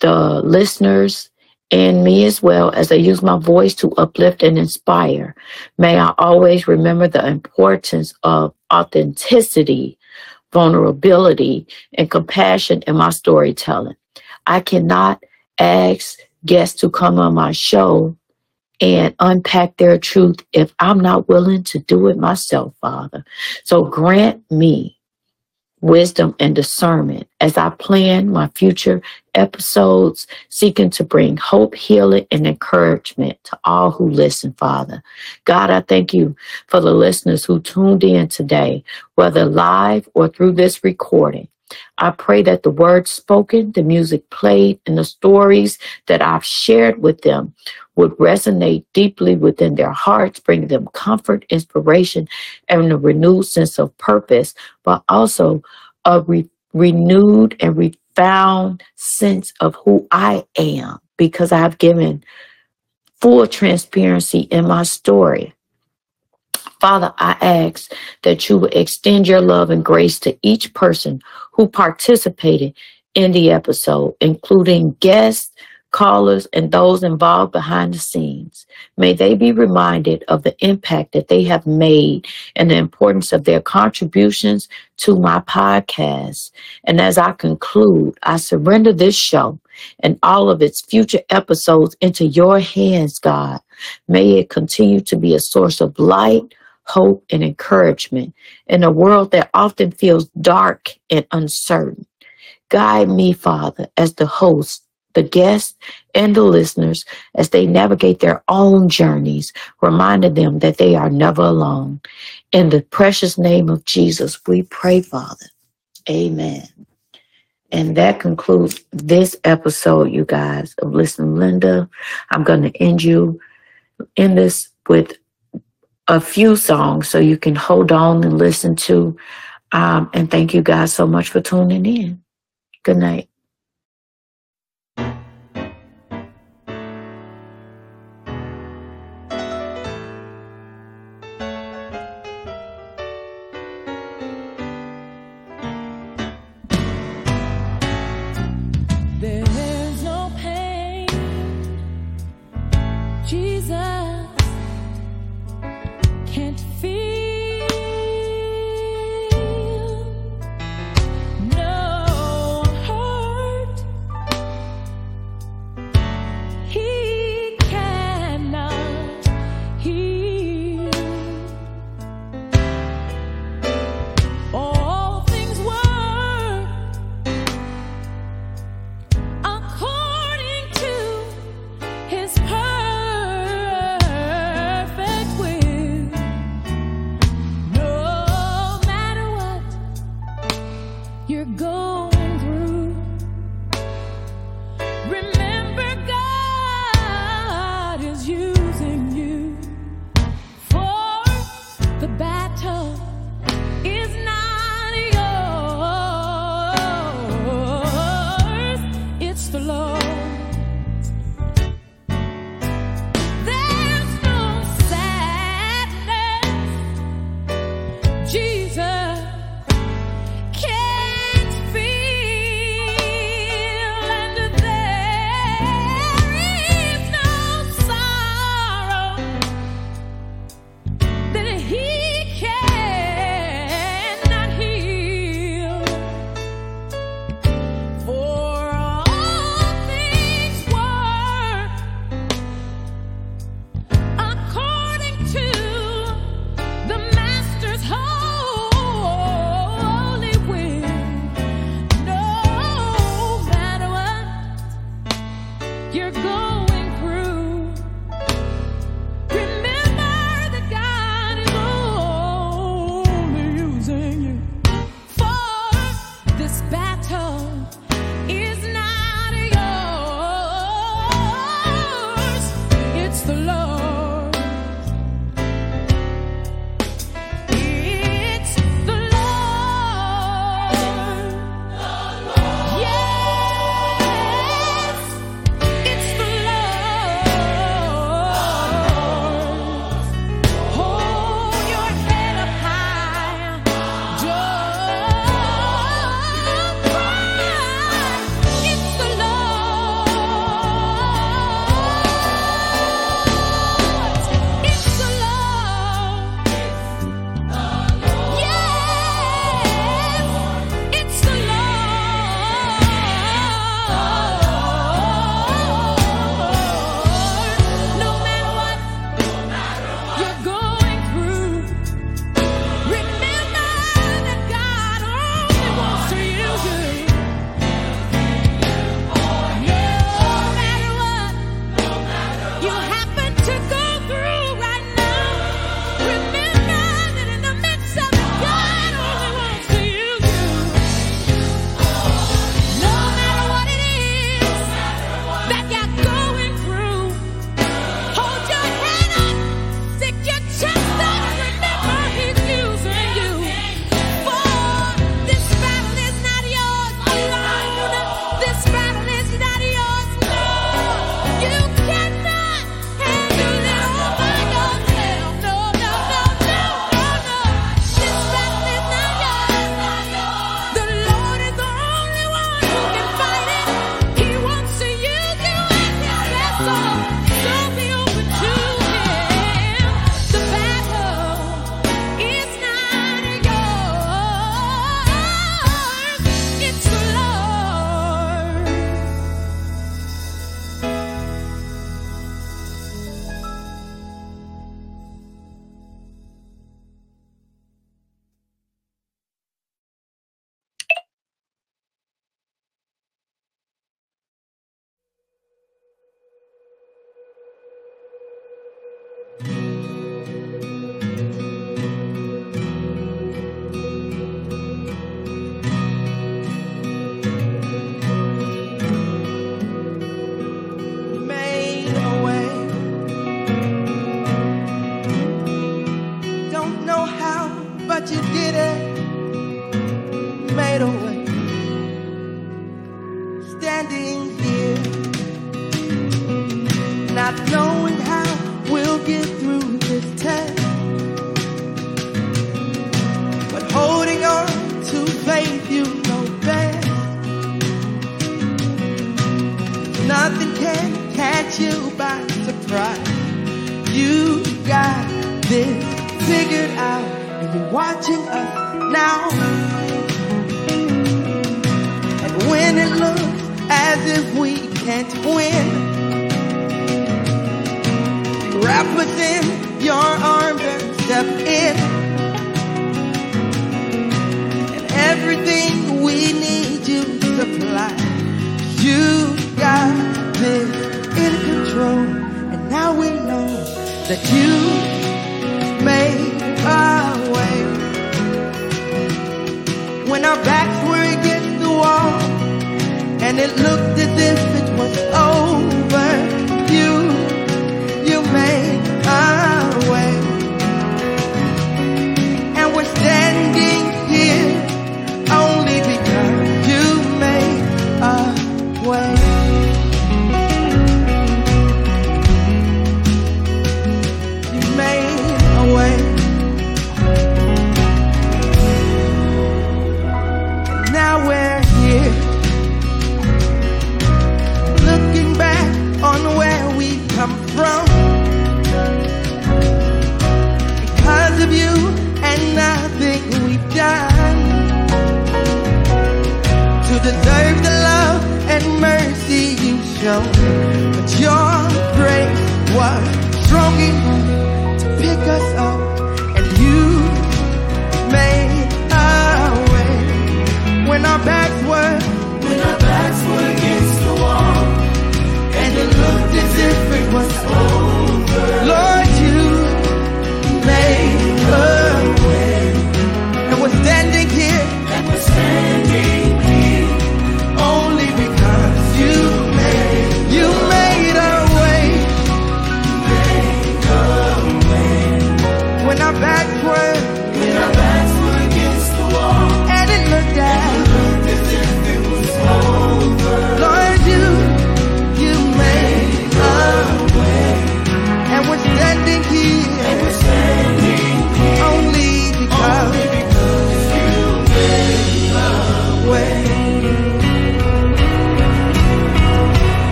the listeners and me as well as I use my voice to uplift and inspire. May I always remember the importance of authenticity, vulnerability, and compassion in my storytelling. I cannot ask guests to come on my show and unpack their truth if I'm not willing to do it myself, Father. So grant me wisdom and discernment as I plan my future episodes, seeking to bring hope, healing, and encouragement to all who listen, Father. God, I thank you for the listeners who tuned in today, whether live or through this recording. I pray that the words spoken, the music played, and the stories that I've shared with them would resonate deeply within their hearts, bring them comfort, inspiration, and a renewed sense of purpose, but also a re- renewed and refound sense of who I am because I've given full transparency in my story. Father, I ask that you would extend your love and grace to each person who participated in the episode, including guests, callers, and those involved behind the scenes. May they be reminded of the impact that they have made and the importance of their contributions to my podcast. And as I conclude, I surrender this show and all of its future episodes into your hands, God. May it continue to be a source of light, hope, and encouragement in a world that often feels dark and uncertain. Guide me, Father, as the host the guests and the listeners as they navigate their own journeys, reminding them that they are never alone. In the precious name of Jesus, we pray, Father. Amen. And that concludes this episode, you guys, of Listen Linda. I'm going to end you in this with a few songs so you can hold on and listen to Um, and thank you guys so much for tuning in. Good night.